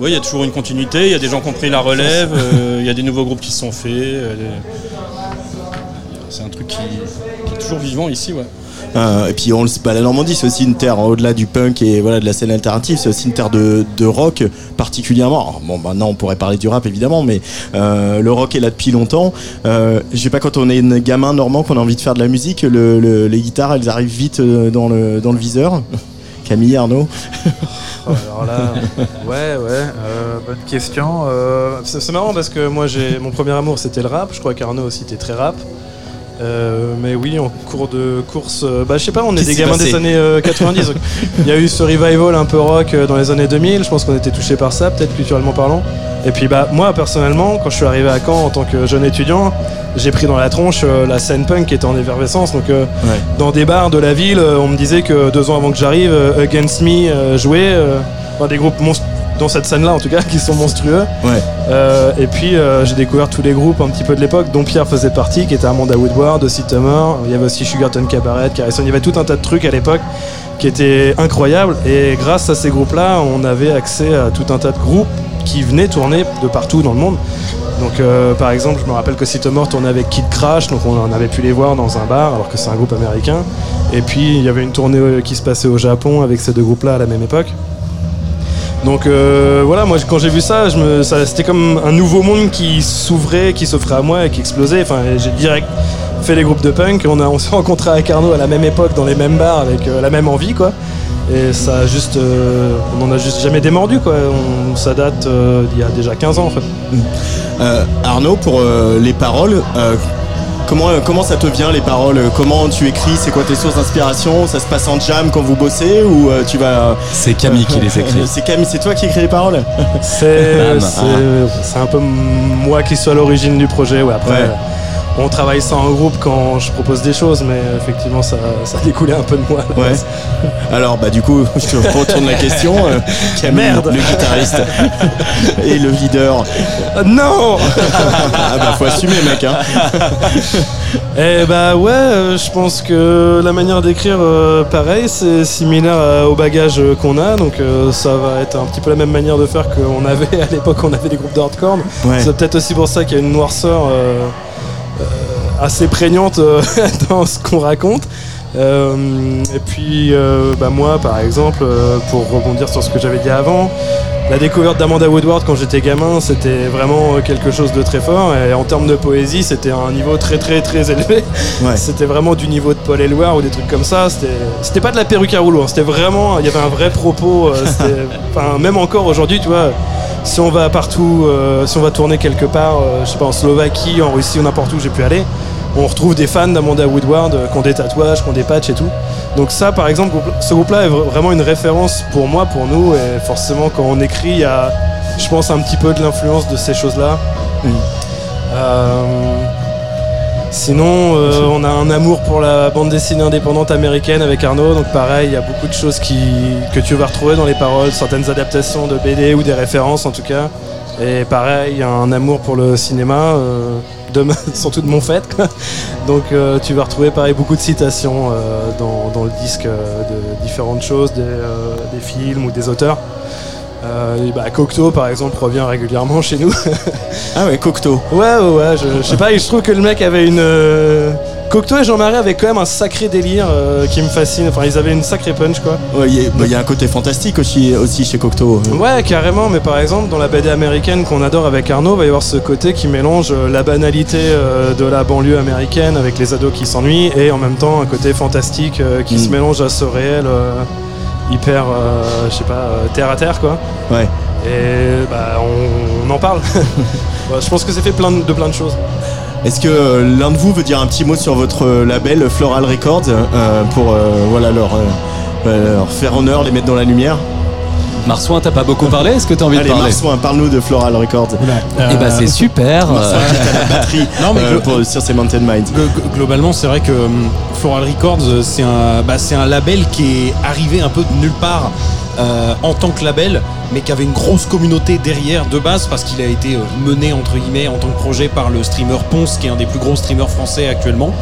Oui, il y a toujours une continuité, il y a des gens qui ont pris la relève, euh, il y a des nouveaux groupes qui se sont faits. euh, C'est un truc qui, qui est toujours vivant ici, ouais. Euh, et puis on le sait pas, la Normandie c'est aussi une terre hein, au-delà du punk et voilà de la scène alternative, c'est aussi une terre de, de rock particulièrement. Alors, bon maintenant on pourrait parler du rap évidemment, mais euh, le rock est là depuis longtemps. Euh, je sais pas quand on est une gamin normand qu'on a envie de faire de la musique, le- le- les guitares elles arrivent vite dans le dans le viseur. Camille Arnaud. Oh, alors là, *laughs* ouais, ouais, euh, bonne question. Euh, c'est c'est marrant parce que moi, j'ai mon premier amour, c'était le rap. Je crois qu'Arnaud aussi était très rap. Euh, mais oui, en cours de course, euh, bah je sais pas, on est des gamins des années euh, 90. donc Il y a eu ce revival un peu rock euh, dans les années 2000. Je pense qu'on était touchés par ça, peut-être culturellement parlant. Et puis bah moi personnellement, quand je suis arrivé à Caen en tant que jeune étudiant, j'ai pris dans la tronche euh, la scène punk qui était en effervescence. Donc euh, Ouais. dans des bars de la ville, euh, on me disait que deux ans avant que j'arrive, euh, Against Me euh, jouait, euh, enfin, des groupes monst- dans cette scène-là en tout cas, *laughs* qui sont monstrueux. Ouais. Euh, et puis euh, j'ai découvert tous les groupes un petit peu de l'époque, dont Pierre faisait partie, qui était Amanda Woodward, Ossie Tumor. Il y avait aussi Sugarton Cabaret, Carison. Il y avait tout un tas de trucs à l'époque qui étaient incroyables. Et grâce à ces groupes-là, on avait accès à tout un tas de groupes qui venaient tourner de partout dans le monde. Donc euh, par exemple, je me rappelle que Tumor tournait avec Kid Crash, donc on avait pu les voir dans un bar, alors que c'est un groupe américain. Et puis il y avait une tournée qui se passait au Japon avec ces deux groupes-là à la même époque. Donc euh, voilà, moi quand j'ai vu ça, c'était comme un nouveau monde qui s'ouvrait, qui s'offrait à moi et qui explosait. Enfin, j'ai direct fait les groupes de punk. On, a- on s'est *laughs* rencontrés avec Arnaud à la même époque, dans les mêmes bars, avec euh, la même envie, quoi. Et ça a juste, euh, on en a juste jamais démordu, quoi. Ça date d'il y a déjà 15 ans, en fait. Euh, Arnaud, pour les paroles, comment, euh, comment ça te vient les paroles Comment tu écris C'est quoi tes sources d'inspiration Ça se passe en jam quand vous bossez ou euh, tu vas C'est Camille qui les écrit. *laughs* C'est Camille, c'est toi qui écris les paroles C'est un peu moi qui suis à l'origine du projet. Ouais, après, Ouais. Euh, on travaille ça en groupe quand je propose des choses, mais effectivement, ça, ça découlait un peu de moi. Ouais. Alors bah du coup, *laughs* je te retourne la question. euh, Camille, Merde. le guitariste *laughs* et le leader. Ah, non *laughs* Ah bah faut assumer mec. Hein. Eh bah ouais, euh, je pense que la manière d'écrire, euh, pareil, c'est similaire au bagage euh, qu'on a, donc euh, ça va être un petit peu la même manière de faire qu'on avait à l'époque, on avait des groupes de hardcore. Ouais. C'est peut-être aussi pour ça qu'il y a une noirceur euh, euh, assez prégnante euh, *laughs* dans ce qu'on raconte. Euh, et puis, euh, bah moi, par exemple, pour rebondir sur ce que j'avais dit avant, la découverte d'Amanda Woodward quand j'étais gamin, c'était vraiment quelque chose de très fort. Et en termes de poésie, c'était un niveau très très très *laughs* élevé. Ouais. C'était vraiment du niveau de Paul Éluard ou des trucs comme ça. C'était, pas de la perruque à rouleau. hein. C'était vraiment, il y avait un vrai propos. *laughs* enfin, même encore aujourd'hui, tu vois, si on va partout, euh, si on va tourner quelque part, euh, je sais pas, en Slovaquie, en Russie ou n'importe où j'ai pu aller, on retrouve des fans d'Amanda Woodward euh, qui ont des tatouages, qui ont des patchs et tout. Donc ça, par exemple, ce groupe-là est vra- vraiment une référence pour moi, pour nous. Et forcément, quand on écrit, il y a, je pense, un petit peu de l'influence de ces choses-là. Euh, Sinon, euh, on a un amour pour la bande dessinée indépendante américaine avec Arnaud. Donc pareil, il y a beaucoup de choses qui, que tu vas retrouver dans les paroles, certaines adaptations de BD ou des références en tout cas. Et pareil, il y a un amour pour le cinéma, euh, de *laughs* surtout de mon fait. quoi. Donc euh, tu vas retrouver pareil beaucoup de citations euh, dans, dans le disque euh, de différentes choses, des, des films ou des auteurs. Bah, Cocteau par exemple revient régulièrement chez nous. *laughs* Ah ouais, Cocteau. Ouais, ouais, ouais, je, je sais pas, je trouve que le mec avait une. Cocteau et Jean-Marie avaient quand même un sacré délire euh, qui me fascine. Enfin, ils avaient une sacrée punch, quoi. Ouais, Il y, a- bah, y a un côté fantastique aussi, aussi chez Cocteau. Ouais, carrément, mais par exemple, dans la BD américaine qu'on adore avec Arnaud, il va y avoir ce côté qui mélange euh, la banalité euh, de la banlieue américaine avec les ados qui s'ennuient et en même temps un côté fantastique qui Mm. se mélange à ce réel hyper, je sais pas, terre à terre, quoi. Ouais. Et bah, on, on en parle. *laughs* Ouais, je pense que c'est fait plein de, de plein de choses. Est-ce que euh, l'un de vous veut dire un petit mot sur votre euh, label Floral Records euh, pour euh, voilà, leur, euh, euh, leur faire honneur, les mettre dans la lumière? Marsouin, t'as pas beaucoup parlé? Est-ce que t'as envie Allez, de parler? Marsouin, parle-nous de Floral Records. Eh ben c'est super. Marsouin euh, à la batterie *laughs* Non, mais euh, glo- pour- sur ces Mountain Minds. Glo- Globalement, c'est vrai que Floral Records, euh, c'est un, bah, c'est un label qui est arrivé un peu de nulle part euh, en tant que label, mais qui avait une grosse communauté derrière de base parce qu'il a été euh, mené entre guillemets en tant que projet par le streamer Ponce, qui est un des plus gros streamers français actuellement.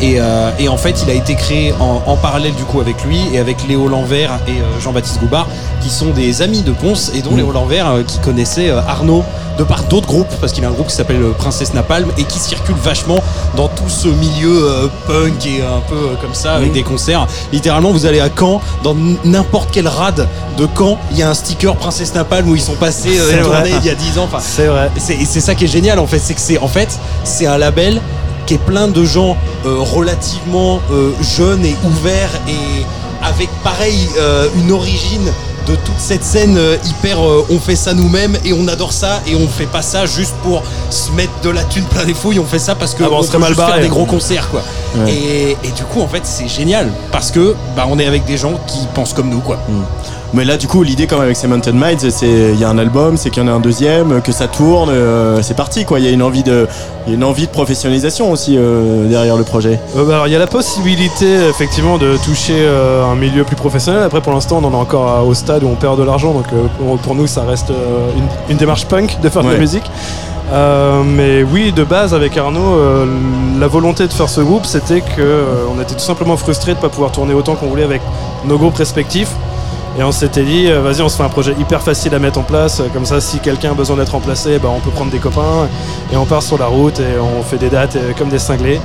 Et, euh, et en fait, il a été créé en, en parallèle du coup avec lui et avec Léo Lanvert et Jean-Baptiste Goubard, qui sont des amis de Ponce et dont Léo Lanvert euh, qui connaissait Arnaud de par d'autres groupes, parce qu'il a un groupe qui s'appelle euh, Princesse Napalm et qui circule vachement dans tout ce milieu euh, punk et un peu euh, comme ça avec des concerts. Littéralement, vous allez à Caen, dans n'importe quelle rade de Caen, il y a un sticker Princesse Napalm où ils sont passés euh, tournée il y a 10 ans. Enfin, C'est vrai. et c'est ça qui est génial en fait, c'est que c'est en fait c'est un label qui est plein de gens relativement jeunes et ouverts et avec pareil euh, une origine de toute cette scène euh, hyper euh, on fait ça nous-mêmes et on adore ça et on fait pas ça juste pour se mettre de la thune plein les fouilles. On fait ça parce que Ah on serait mal faire des gros concerts quoi. Ouais. et, et du coup en fait c'est génial parce que bah on est avec des gens qui pensent comme nous quoi Mais là, du coup, l'idée quand même avec ces Mountain Minds, c'est il y a un album, c'est qu'il y en a un deuxième, que ça tourne, euh, c'est parti quoi. Il y a une envie de, y a une envie de professionnalisation aussi euh, derrière le projet. Euh, bah, alors, il y a la possibilité effectivement de toucher un milieu plus professionnel. Après, pour l'instant, on en est encore au stade où on perd de l'argent, donc pour, pour nous, ça reste une, une démarche punk de faire de la musique. Euh, mais oui, de base, avec Arnaud, euh, la volonté de faire ce groupe, c'était que euh, on était tout simplement frustrés de ne pas pouvoir tourner autant qu'on voulait avec nos groupes respectifs. Et on s'était dit, euh, vas-y, on se fait un projet hyper facile à mettre en place. Comme ça, si quelqu'un a besoin d'être remplacé, bah, on peut prendre des copains et on part sur la route et on fait des dates euh, comme des cinglés.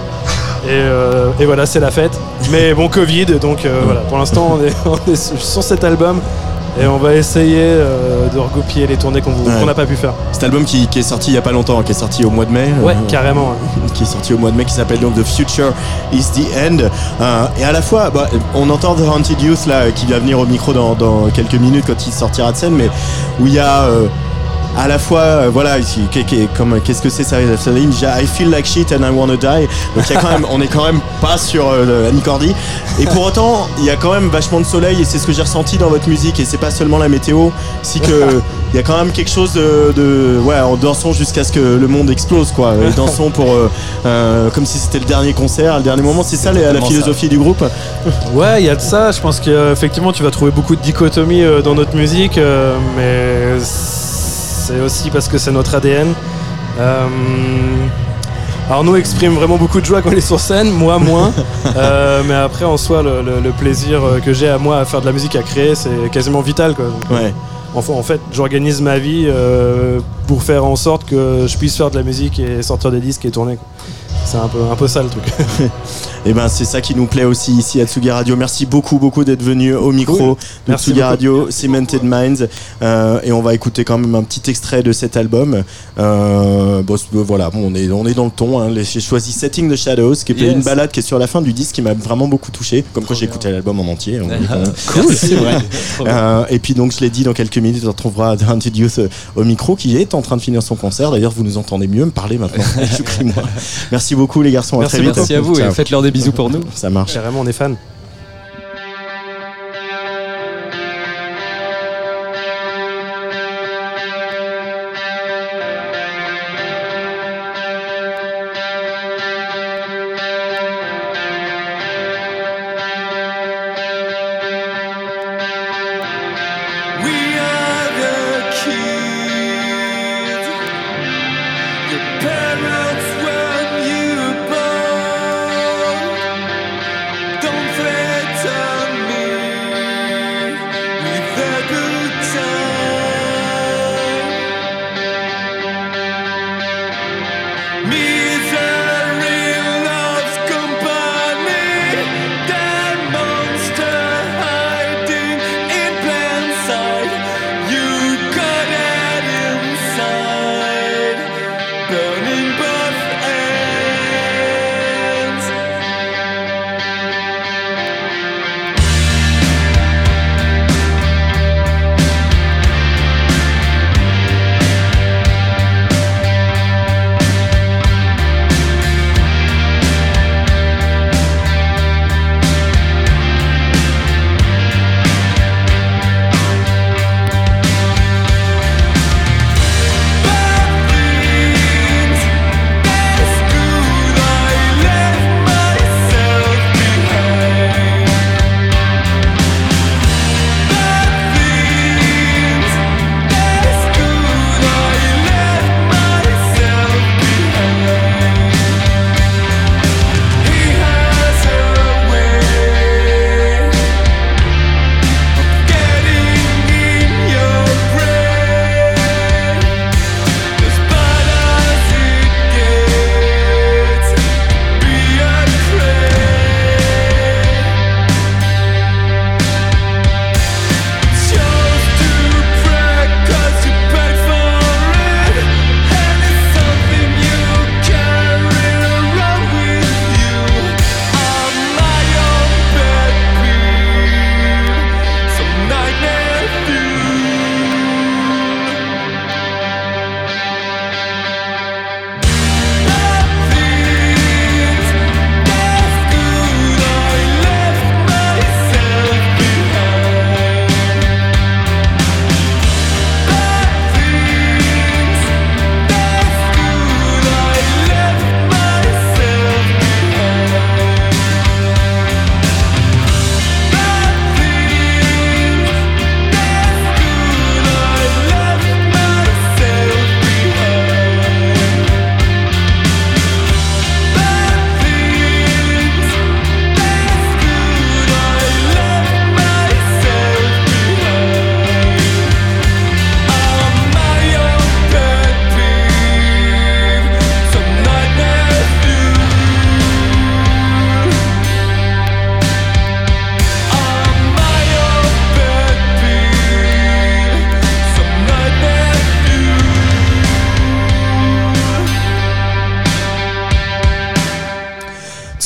Et, euh, et voilà, c'est la fête. Mais bon, Covid, donc euh, voilà, pour l'instant, on est, *laughs* on est sur sur cet album et on va essayer euh, de regoupiller les tournées qu'on Ouais. n'a pas pu faire. Cet album qui, qui est sorti il y a pas longtemps, qui est sorti au mois de mai. Ouais, euh, carrément. ouais. *laughs* qui est sorti au mois de mai, qui s'appelle donc The Future is the End. Euh, et à la fois, bah, on entend The Haunted Youth là, qui va venir au micro dans, dans quelques minutes quand il sortira de scène, mais où il y a à la fois, euh, voilà, comme qu'est-ce que c'est ça ligne déjà, I feel like shit and I wanna die. Donc il y a quand même, on est quand même pas sur euh, Annie Cordy. Et pour autant, il y a quand même vachement de soleil et c'est ce que j'ai ressenti dans votre musique. Et c'est pas seulement la météo, c'est que il y a quand même quelque chose de, de ouais, en dansons jusqu'à ce que le monde explose quoi. Et *laughs* dansons pour euh, euh, comme si c'était le dernier concert, le dernier moment. C'est ça la, la philosophie du groupe? Ouais, il y a de ça. Je pense qu'effectivement, tu vas trouver beaucoup de dichotomies euh, dans notre musique, mais c'est aussi parce que c'est notre ADN. Euh, Arnaud exprime vraiment beaucoup de joie quand il est sur scène, moi moins. *laughs* Euh, mais après, en soi, le, le- le plaisir euh, que j'ai à moi à faire de la musique, à créer, c'est quasiment vital. Quoi. Ouais. Enfin, en fait, j'organise ma vie euh, pour faire en sorte que je puisse faire de la musique et sortir des disques et tourner. quoi. C'est un peu, un peu ça le truc. *laughs* Et ben c'est ça qui nous plaît aussi ici à Tsugi Radio. Merci beaucoup beaucoup d'être venu au micro Cool. de Merci Tsugi beaucoup. Radio, Cemented Minds. Euh, et on va écouter quand même un petit extrait de cet album. Euh, bon, voilà, bon, on est on est dans le ton. Hein. J'ai choisi Setting the Shadows, qui est Yes. une balade qui est sur la fin du disque, qui m'a vraiment beaucoup touché. Comme quand j'ai écouté l'album en entier. même. *laughs* Cool, c'est vrai. *laughs* Euh, et puis donc je l'ai dit dans quelques minutes on retrouvera The Haunted Youth euh, au micro qui est en train de finir son concert d'ailleurs vous nous entendez mieux me parler maintenant moi. merci Merci beaucoup les garçons, à Merci très vite. Merci à vous et faites-leur des bisous pour nous. Ça marche. Carrément, on est fan.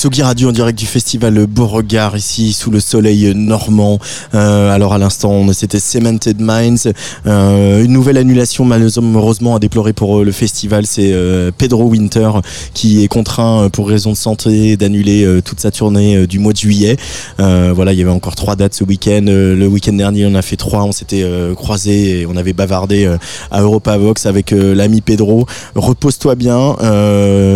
Tsugi Radio en direct du festival Beauregard ici sous le soleil normand. Euh, alors à l'instant c'était Cemented Minds. Euh, une nouvelle annulation malheureusement à déplorer pour euh, le festival. C'est Pedro Winter qui est contraint pour raison de santé d'annuler toute sa tournée du mois de juillet. Voilà il y avait encore trois dates ce week-end. Le week-end dernier on a fait trois. On s'était croisés et on avait bavardé à Europa Vox avec l'ami Pedro. Repose-toi bien,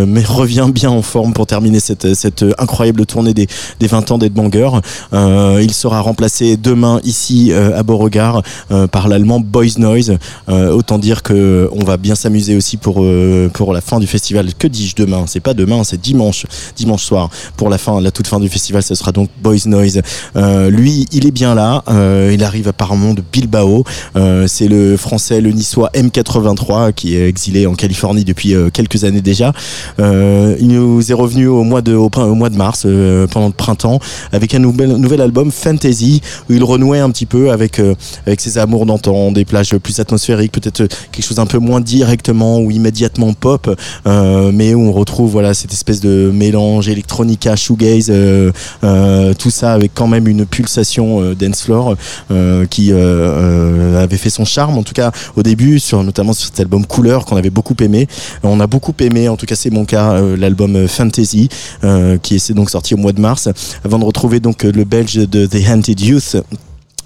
mais reviens bien en forme pour terminer cette, cette incroyable tournée des, des 20 ans d'Edbanger. Euh, il sera remplacé demain ici euh, à Beauregard euh, par l'allemand Boys Noise. Euh, autant dire que on va bien s'amuser aussi pour euh, pour la fin du festival. Que dis-je demain? C'est pas demain, c'est dimanche, dimanche soir. Pour la fin, la toute fin du festival, ce sera donc Boys Noise. Euh, lui, il est bien là. Euh, il arrive apparemment de Bilbao. Euh, c'est le français, le niçois M83 qui est exilé en Californie depuis euh, quelques années déjà. Euh, il nous est revenu au mois de, au au mois de mars, euh, pendant le printemps, avec un nouvel, album Fantasy, où il renouait un petit peu avec, euh, avec ses amours d'antan, des plages plus atmosphériques, peut-être euh, quelque chose un peu moins directement ou immédiatement pop, mais où on retrouve voilà cette espèce de mélange électronica, shoegaze, tout ça avec quand même une pulsation dance floor qui avait fait son charme en tout cas au début sur notamment sur cet album Couleur qu'on avait beaucoup aimé. On a beaucoup aimé en tout cas c'est mon cas l'album Fantasy qui est donc sorti au mois de mars avant de retrouver donc euh, le belge de The Haunted Youth.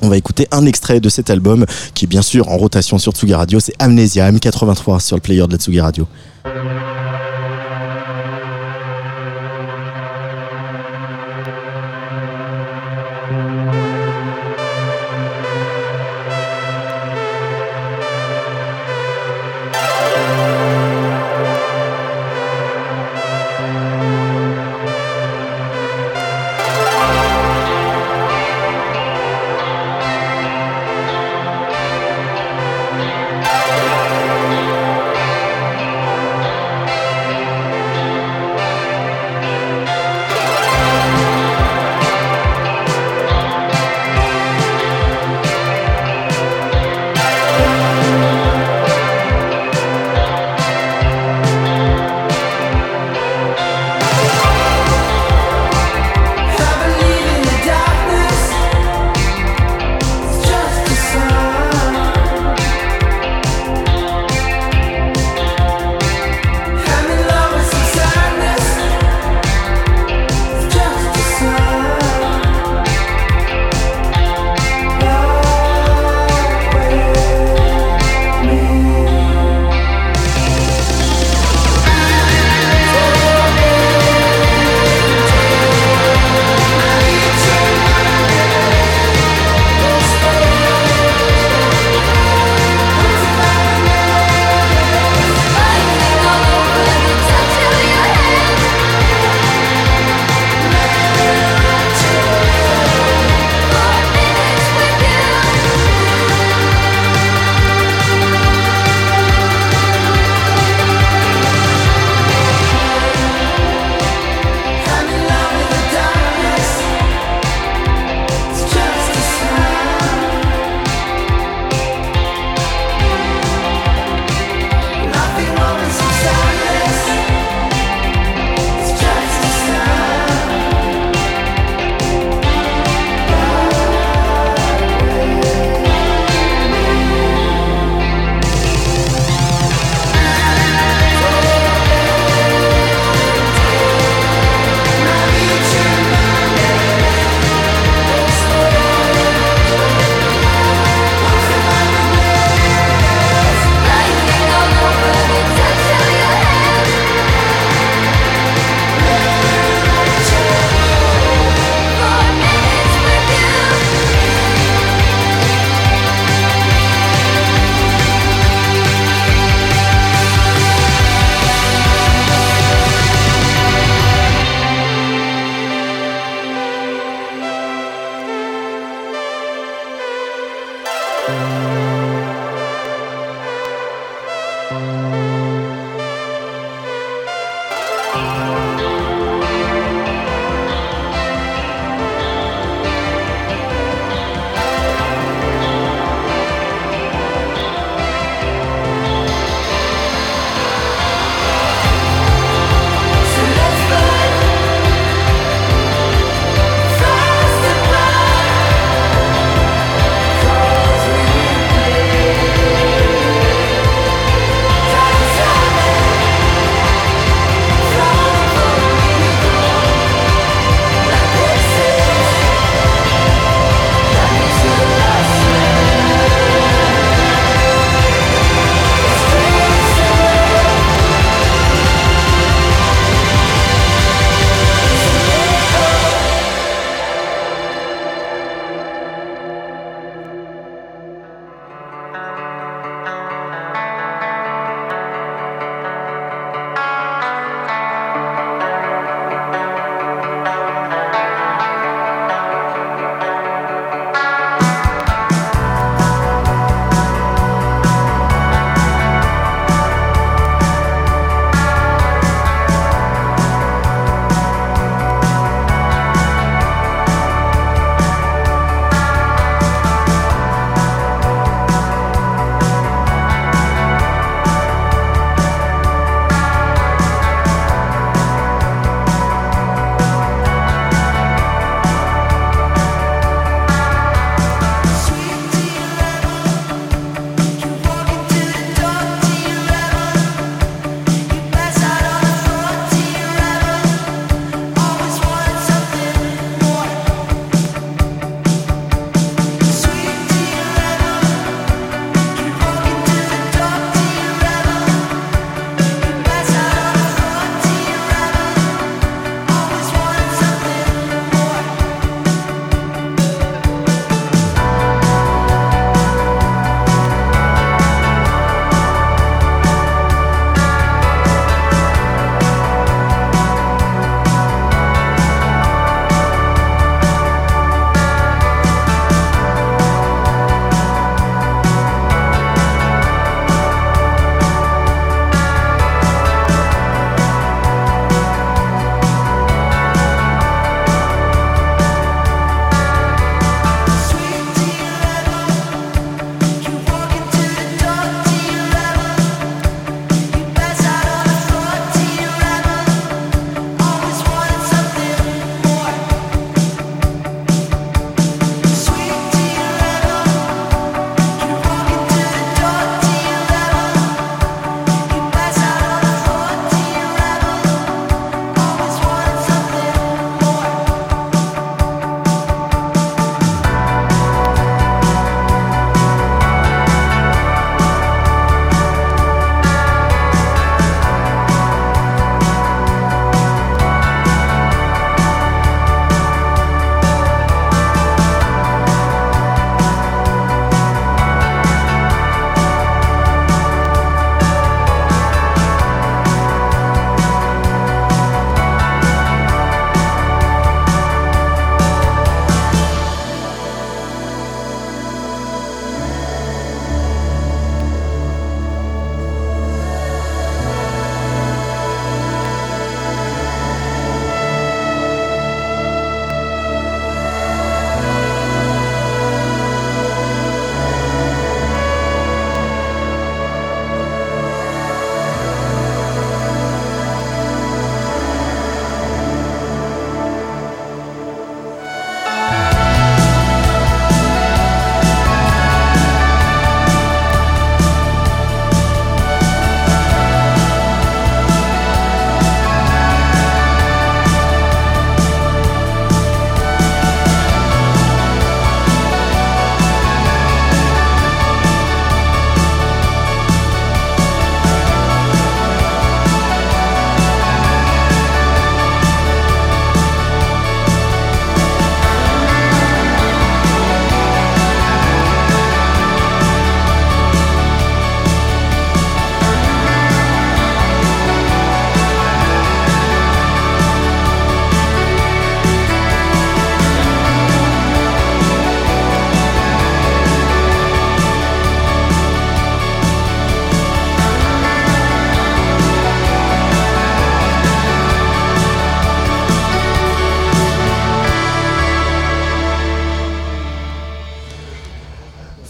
On va écouter un extrait de cet album qui est bien sûr en rotation sur Tsugi Radio. C'est Amnesia M83 sur le player de la Tsugi Radio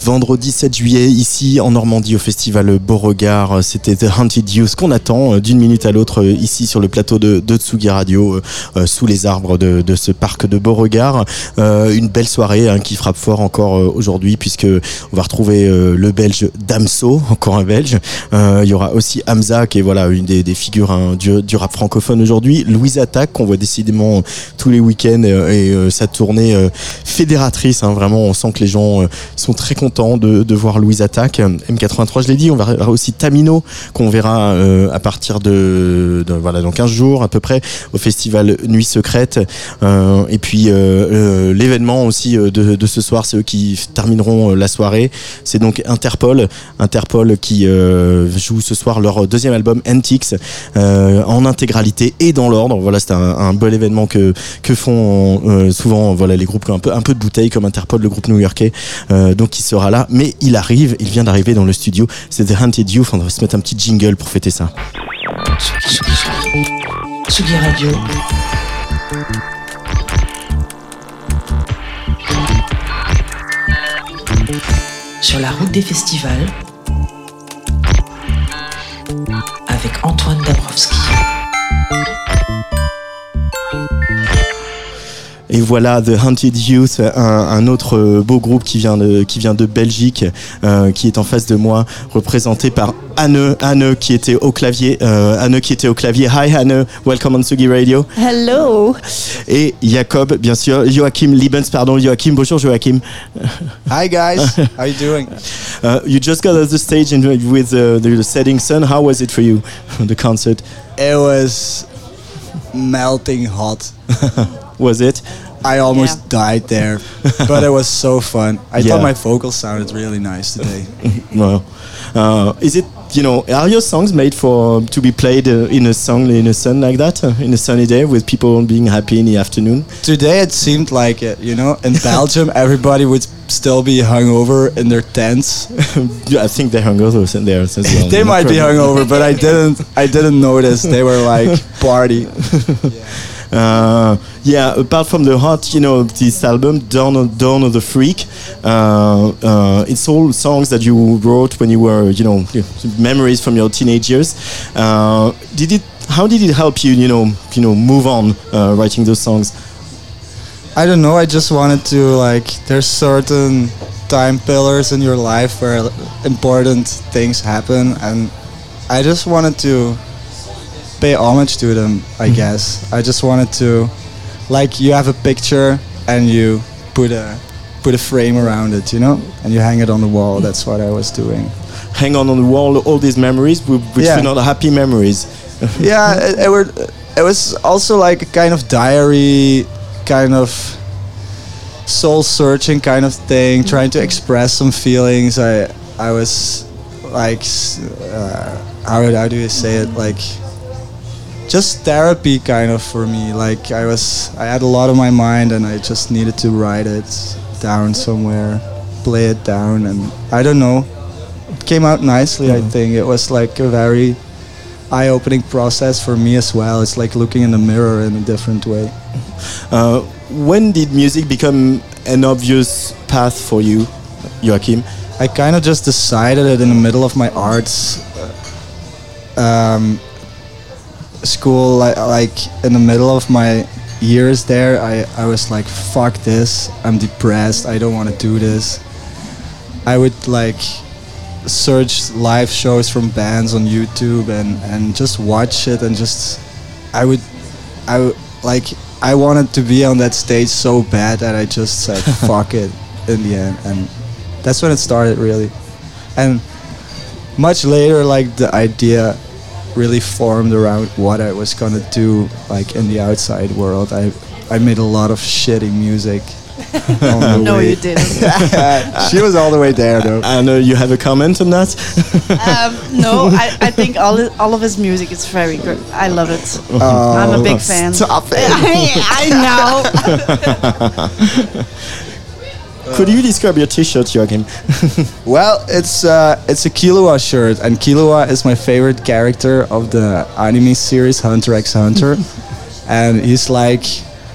vendredi 7 juillet ici en Normandie au festival Beauregard. C'était The Haunted Youth qu'on attend euh, d'une minute à l'autre euh, ici sur le plateau de, Tsugi Radio euh, sous les arbres de, ce parc de Beauregard. Une belle soirée hein, qui frappe fort encore aujourd'hui puisque on va retrouver le belge Damso, encore un belge. Il y aura aussi Hamza qui est voilà une des, figures hein, du, rap francophone aujourd'hui. Louise Attaque qu'on voit décidément tous les week-ends et sa tournée fédératrice. hein. vraiment, on sent que les gens sont très contents de, voir Louise Attaque. M83, je l'ai dit, on verra aussi Tamino qu'on verra euh, à partir de, voilà dans 15 jours à peu près au festival Nuit Secrète. Euh, et puis euh, l'événement aussi de, de ce soir, c'est eux qui termineront la soirée. C'est donc Interpol, Interpol qui joue ce soir leur deuxième album Antiques en intégralité et dans l'ordre. Voilà, c'est un, un bel événement que que font souvent voilà les groupes qui un peu un peu de bouteille comme Interpol, le groupe new-yorkais. Donc il sera mais il arrive, il vient d'arriver dans le studio. C'est The Hunted Youth. On va se mettre un petit jingle pour fêter ça. Tsugi Radio, sur la route des festivals, avec Antoine Dabrowski. Et voilà The Hunted Youth, un, un autre euh, beau groupe qui vient de, qui vient de Belgique, euh, qui est en face de moi, représenté par Anne, Anne qui était au clavier, euh, Anne qui était au clavier. Hi Anne, welcome on Sugi Radio. Hello. Et Jacob, bien sûr, Joachim Liebens, pardon, Joachim. Bonjour Joachim. Hi guys, how you doing? *laughs* Uh, you just got off the stage with uh, the setting sun. How was it for you, *laughs* the concert? It was melting hot. *laughs* Was it? I almost died there, *laughs* but it was so fun. I Yeah. thought my vocals sounded really nice today. *laughs* Well, uh, is it you know are your songs made for to be played uh, in a song in a sun like that uh, in a sunny day with people being happy in the afternoon? today it seemed like it, you know, in *laughs* Belgium everybody would still be hungover in their tents. Yeah, I think they hung over there as well. they no might be problem. hungover, but I didn't. I didn't notice. They were like party. Uh, yeah, apart from the hot, you know, this album, Dawn Dawn of the Freak, uh, uh, it's all songs that you wrote when you were, you know, memories from your teenage years. Uh, did it? How did it help you, you know, you know, move on uh, writing those songs? I don't know. I just wanted to like. There's certain time pillars in your life where important things happen, and I just wanted to pay homage to them. I mm. guess I just wanted to, like, you have a picture and you put a put a frame around it, you know, and you hang it on the wall. Mm. That's what I was doing. Hang on on the wall, all these memories, which Yeah. were not happy memories. *laughs* yeah, it, it were. It was also like a kind of diary, kind of soul searching kind of thing, mm. trying to express some feelings. I I was like, uh, how how do you say it? Like, just therapy kind of for me. Like I was, I had a lot on my mind, and I just needed to write it down somewhere, play it down, and I don't know. It came out nicely. I think it was like a very eye-opening process for me as well. It's like looking in the mirror in a different way. *laughs* Uh, when did music become an obvious path for you, Joachim? I kind of just decided it in the middle of my arts uh, um, school, like, like in the middle of my years there. I, I was like, fuck this. I'm depressed. I don't want to do this. I would like search live shows from bands on YouTube and, and just watch it and just I would I would like I wanted to be on that stage so bad that I just said *laughs* fuck it in the end and that's when it started really and much later like the idea really formed around what I was gonna do like in the outside world I I made a lot of shitty music *laughs* No, way. you didn't. *laughs* she was all the way there though I know you have a comment on that. Um, no, I, I think all i- all of his music is very good. I love it. Oh, I'm a big fan. stop it. *laughs* I know. Could you describe your T-shirt, Joachim? *laughs* Well, it's uh, it's a Killua shirt, and Killua is my favorite character of the anime series Hunter x Hunter, *laughs* and he's like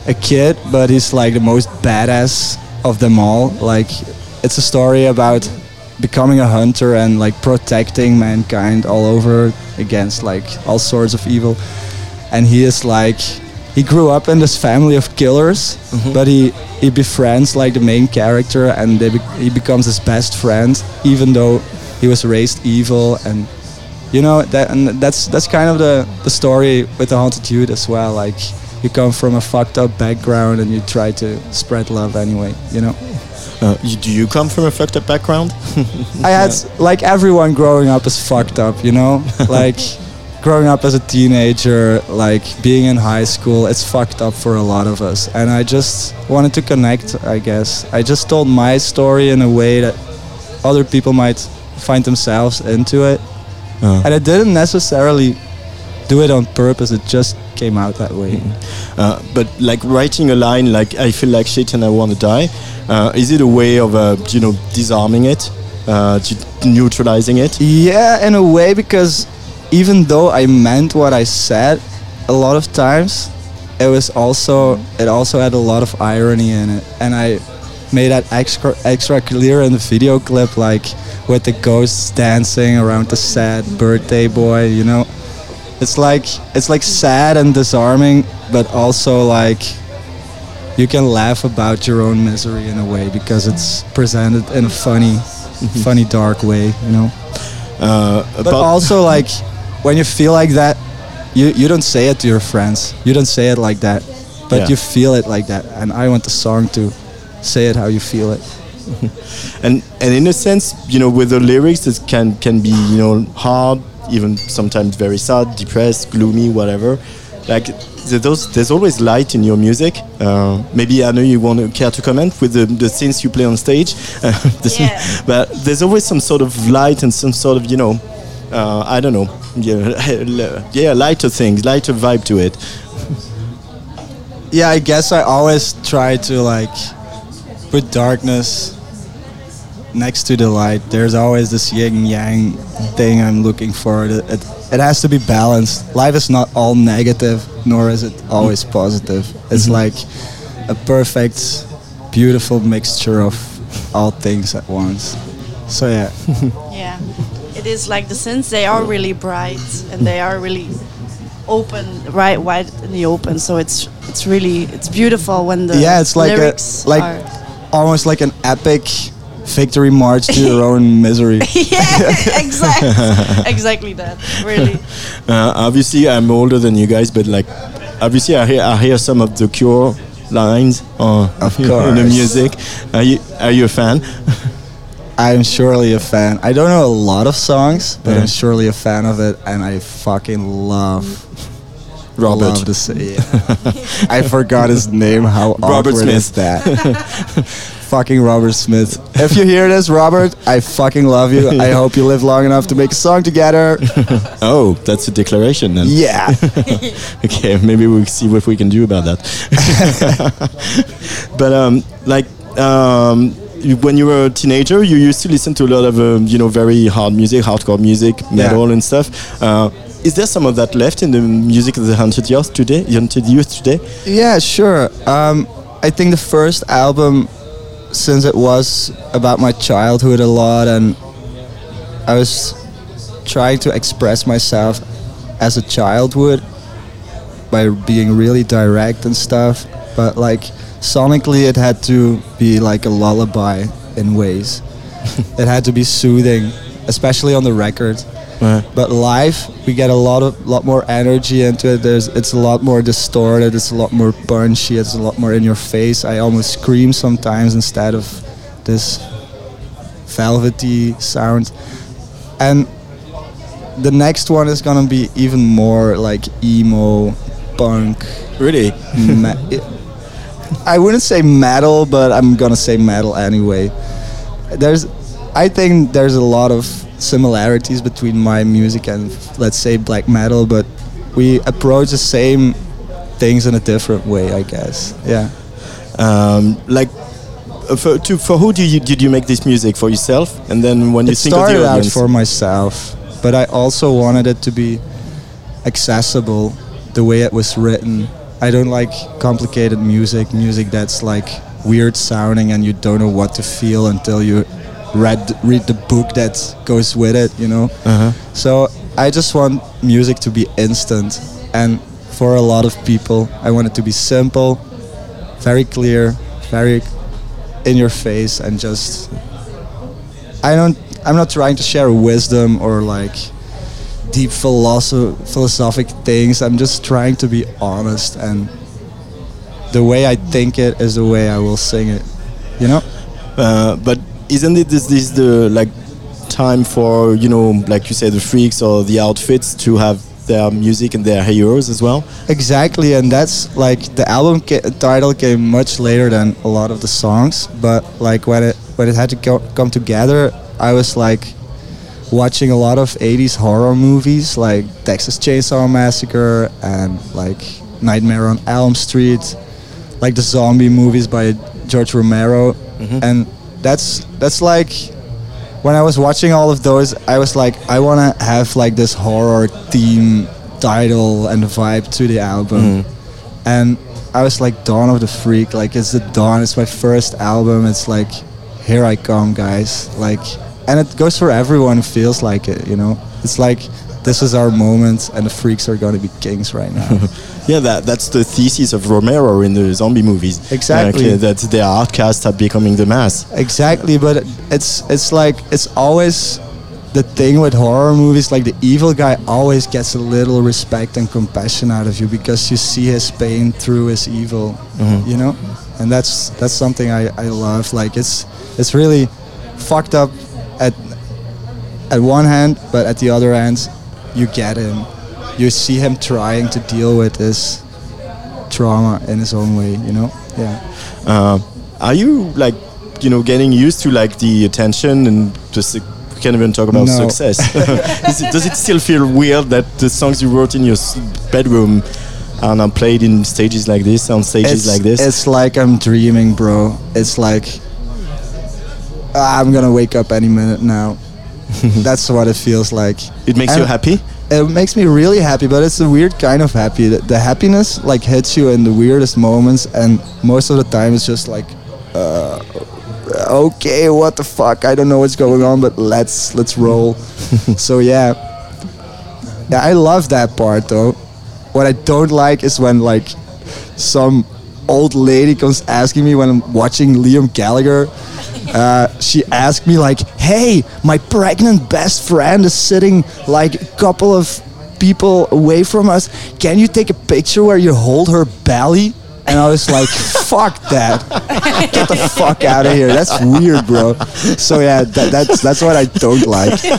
a kid, but he's like the most badass of them all. Like, it's a story about becoming a hunter and like protecting mankind all over against like all sorts of evil. And he is like he grew up in this family of killers, but he he befriends like the main character and they be- he becomes his best friend, even though he was raised evil and you know that and that's that's kind of the the story with the haunted youth as well like you come from a fucked up background and you try to spread love anyway you know? Uh, you, do you come from a fucked up background? *laughs* i had like everyone growing up is fucked up you know? *laughs* Like growing up as a teenager like being in high school it's fucked up for a lot of us and i just wanted to connect i guess i just told my story in a way that other people might find themselves into it Uh. and I didn't necessarily do it on purpose. It just came out that way. Uh, but like writing a line like "I feel like shit and I want to die," uh, is it a way of uh, you know disarming it, uh, neutralizing it? Yeah, in a way, because even though I meant what I said, a lot of times it was also it also had a lot of irony in it, and I made that extra extra clear in the video clip, like with the ghosts dancing around the sad birthday boy. You know, it's like it's like sad and disarming, but also like you can laugh about your own misery in a way because it's presented in a funny, funny dark way. You know. Uh, But also, like, when you feel like that, you, you don't say it to your friends. You don't say it like that, but Yeah. you feel it like that. And I want the song to say it how you feel it. *laughs* and and in a sense, you know, with the lyrics, it can can be you know hard, even sometimes very sad, depressed, gloomy, whatever. Like there- those, there's always light in your music. Uh, maybe I know you want to care to comment with the, the scenes you play on stage, *laughs* uh, the- Yeah. *laughs* but there's always some sort of light and some sort of you know, uh, I don't know, yeah, *laughs* yeah, lighter things, lighter vibe to it. Yeah, I guess I always try to, like, put darkness next to the light. There's always this yin yang thing I'm looking for. It, it, it has to be balanced. Life is not all negative, nor is it always positive. It's like a perfect, beautiful mixture of all things at once. So yeah. *laughs* Yeah, it is like the synths. They are really bright and they are really open, right, wide in the open. So it's it's really it's beautiful when the yeah, it's like a like are. almost like an epic victory march to your own *laughs* misery. *laughs* yeah, exactly, *laughs* exactly that. Really. Uh, obviously, I'm older than you guys, but like, obviously, I hear I hear some of the Cure lines uh, Of in the music. Are you are you a fan? I'm surely a fan. I don't know a lot of songs, but Yeah. I'm surely a fan of it, and I fucking love Robert. Love to say it. *laughs* I forgot his name. How Robert awkward is that? *laughs* fucking Robert Smith. If you hear this, Robert, I fucking love you. I hope you live long enough to make a song together. *laughs* Oh, that's a declaration then. Yeah. okay, maybe we'll see what we can do about that. but um, like um, when you were a teenager, you used to listen to a lot of um, you know very hard music, hardcore music, metal and stuff. Uh, is there some of that left in the music of the Haunted Youth today? Haunted Youth today? Yeah, sure. Um, I think the first album, since it was about my childhood a lot, and I was trying to express myself as a child would by being really direct and stuff. But like sonically, it had to be like a lullaby in ways. *laughs* it had to be soothing, especially on the record. Right. But live, we get a lot of lot more energy into it. There's it's a lot more distorted. It's a lot more punchy. It's a lot more in your face. I almost scream sometimes instead of this velvety sound. And the next one is gonna be even more like emo, punk. Really? *laughs* I wouldn't say metal, but I'm gonna say metal anyway. There's, I think there's a lot of similarities between my music and let's say black metal, but we approach the same things in a different way, I guess. Yeah. Um, like. uh, For, to, for who do you, did you make this music for yourself and then when you it think of started the out for myself, but I also wanted it to be accessible the way it was written. I don't like complicated music, music that's like weird sounding and you don't know what to feel until you read read the book that goes with it. You know. Uh-huh. So I just want music to be instant, and for a lot of people, I want it to be simple, very clear, very in your face, and just. I don't. I'm not trying to share wisdom or like deep philosoph- philosophic things. I'm just trying to be honest, and the way I think it is the way I will sing it. You know. Uh, but isn't it this, this the like time for you know like you say the freaks or the outfits to have their music and their heroes as well? Exactly, and that's like the album ca- title came much later than a lot of the songs. But like when it when it had to go, come together, I was like watching a lot of 80s horror movies like Texas Chainsaw Massacre and like Nightmare on Elm Street, like the zombie movies by George Romero, mm-hmm. and that's that's like when I was watching all of those, I was like, I want to have like this horror theme title and vibe to the album. Mm-hmm. And I was like, Dawn of the Freak, like it's the dawn. It's my first album. It's like, here I come, guys. Like, and it goes for everyone who feels like it. You know, it's like this is our moment, and the freaks are gonna be kings right now. *laughs* Yeah, that that's the thesis of Romero in the zombie movies. Exactly. Uh, that the outcasts are becoming the mass. Exactly, but it's it's like it's always the thing with horror movies. Like the evil guy always gets a little respect and compassion out of you because you see his pain through his evil. You know, and that's that's something I, I love. Like it's it's really fucked up at at one hand, but at the other hand, you get him. You see him trying to deal with this trauma in his own way. You know, yeah. Uh, are you like you know getting used to like the attention and just can't even talk about No. success. *laughs* It, does it still feel weird that the songs you wrote in your bedroom are now played in stages like this, on stages it's, like this? It's like I'm dreaming, bro. It's like "Ah, I'm gonna wake up any minute now. *laughs* That's what it feels like. It makes you happy. It makes me really happy, but it's a weird kind of happy. The, the happiness like hits you in the weirdest moments, and most of the time it's just like, uh, okay, what the fuck? I don't know what's going on, but let's let's roll. *laughs* so yeah, yeah, I love that part though. What I don't like is when like some old lady comes asking me when I'm watching Liam Gallagher. Uh, she asked me like, "Hey, my pregnant best friend is sitting like a couple of people away from us. Can you take a picture where you hold her belly?" And I was like, "Fuck that! Get the fuck out of here! That's weird, bro." So yeah, that, that's that's what I don't like. *laughs*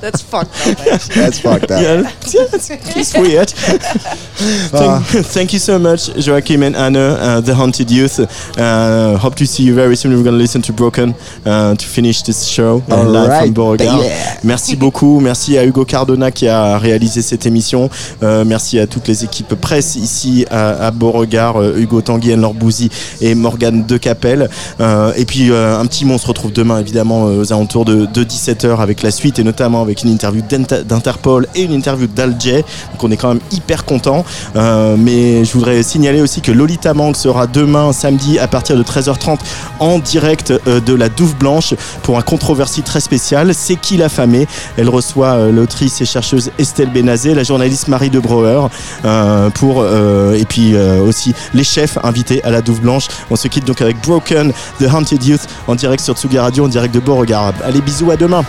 That's fucked up. actually. That's fucked up. Yeah, it's, *laughs* it's weird. *laughs* thank, thank you so much, Joachim and Anne, uh, the Haunted Youth. Uh, hope to see you very soon. We're going to listen to Broken uh, to finish this show uh, All live right, from Beauregard. yeah. Merci beaucoup. Merci à Hugo Cardona qui a réalisé cette émission. Euh, merci à toutes les équipes presse ici à, à Beauregard, euh, Hugo Tanguy, Anne Bouzy et Morgane Decapelle. Euh, et puis euh, un petit mot, on se retrouve demain évidemment aux alentours de, de 17h avec la suite et notamment avec une interview d'Inter- d'Interpol et une interview d'Alger. Donc on est quand même hyper content. Mais je voudrais signaler aussi que Lolita Mang sera demain samedi à partir de 13h30 en direct de la Douve Blanche pour un controversie très spécial. C'est qui la famée Elle reçoit l'autrice et chercheuse Estelle Benazé, la journaliste Marie de Brouwer euh, pour et puis euh, aussi les chefs invités à la Douve Blanche. On se quitte donc avec Broken, The Haunted Youth en direct sur Tsugi Radio, en direct de Beauregard. Allez bisous à demain.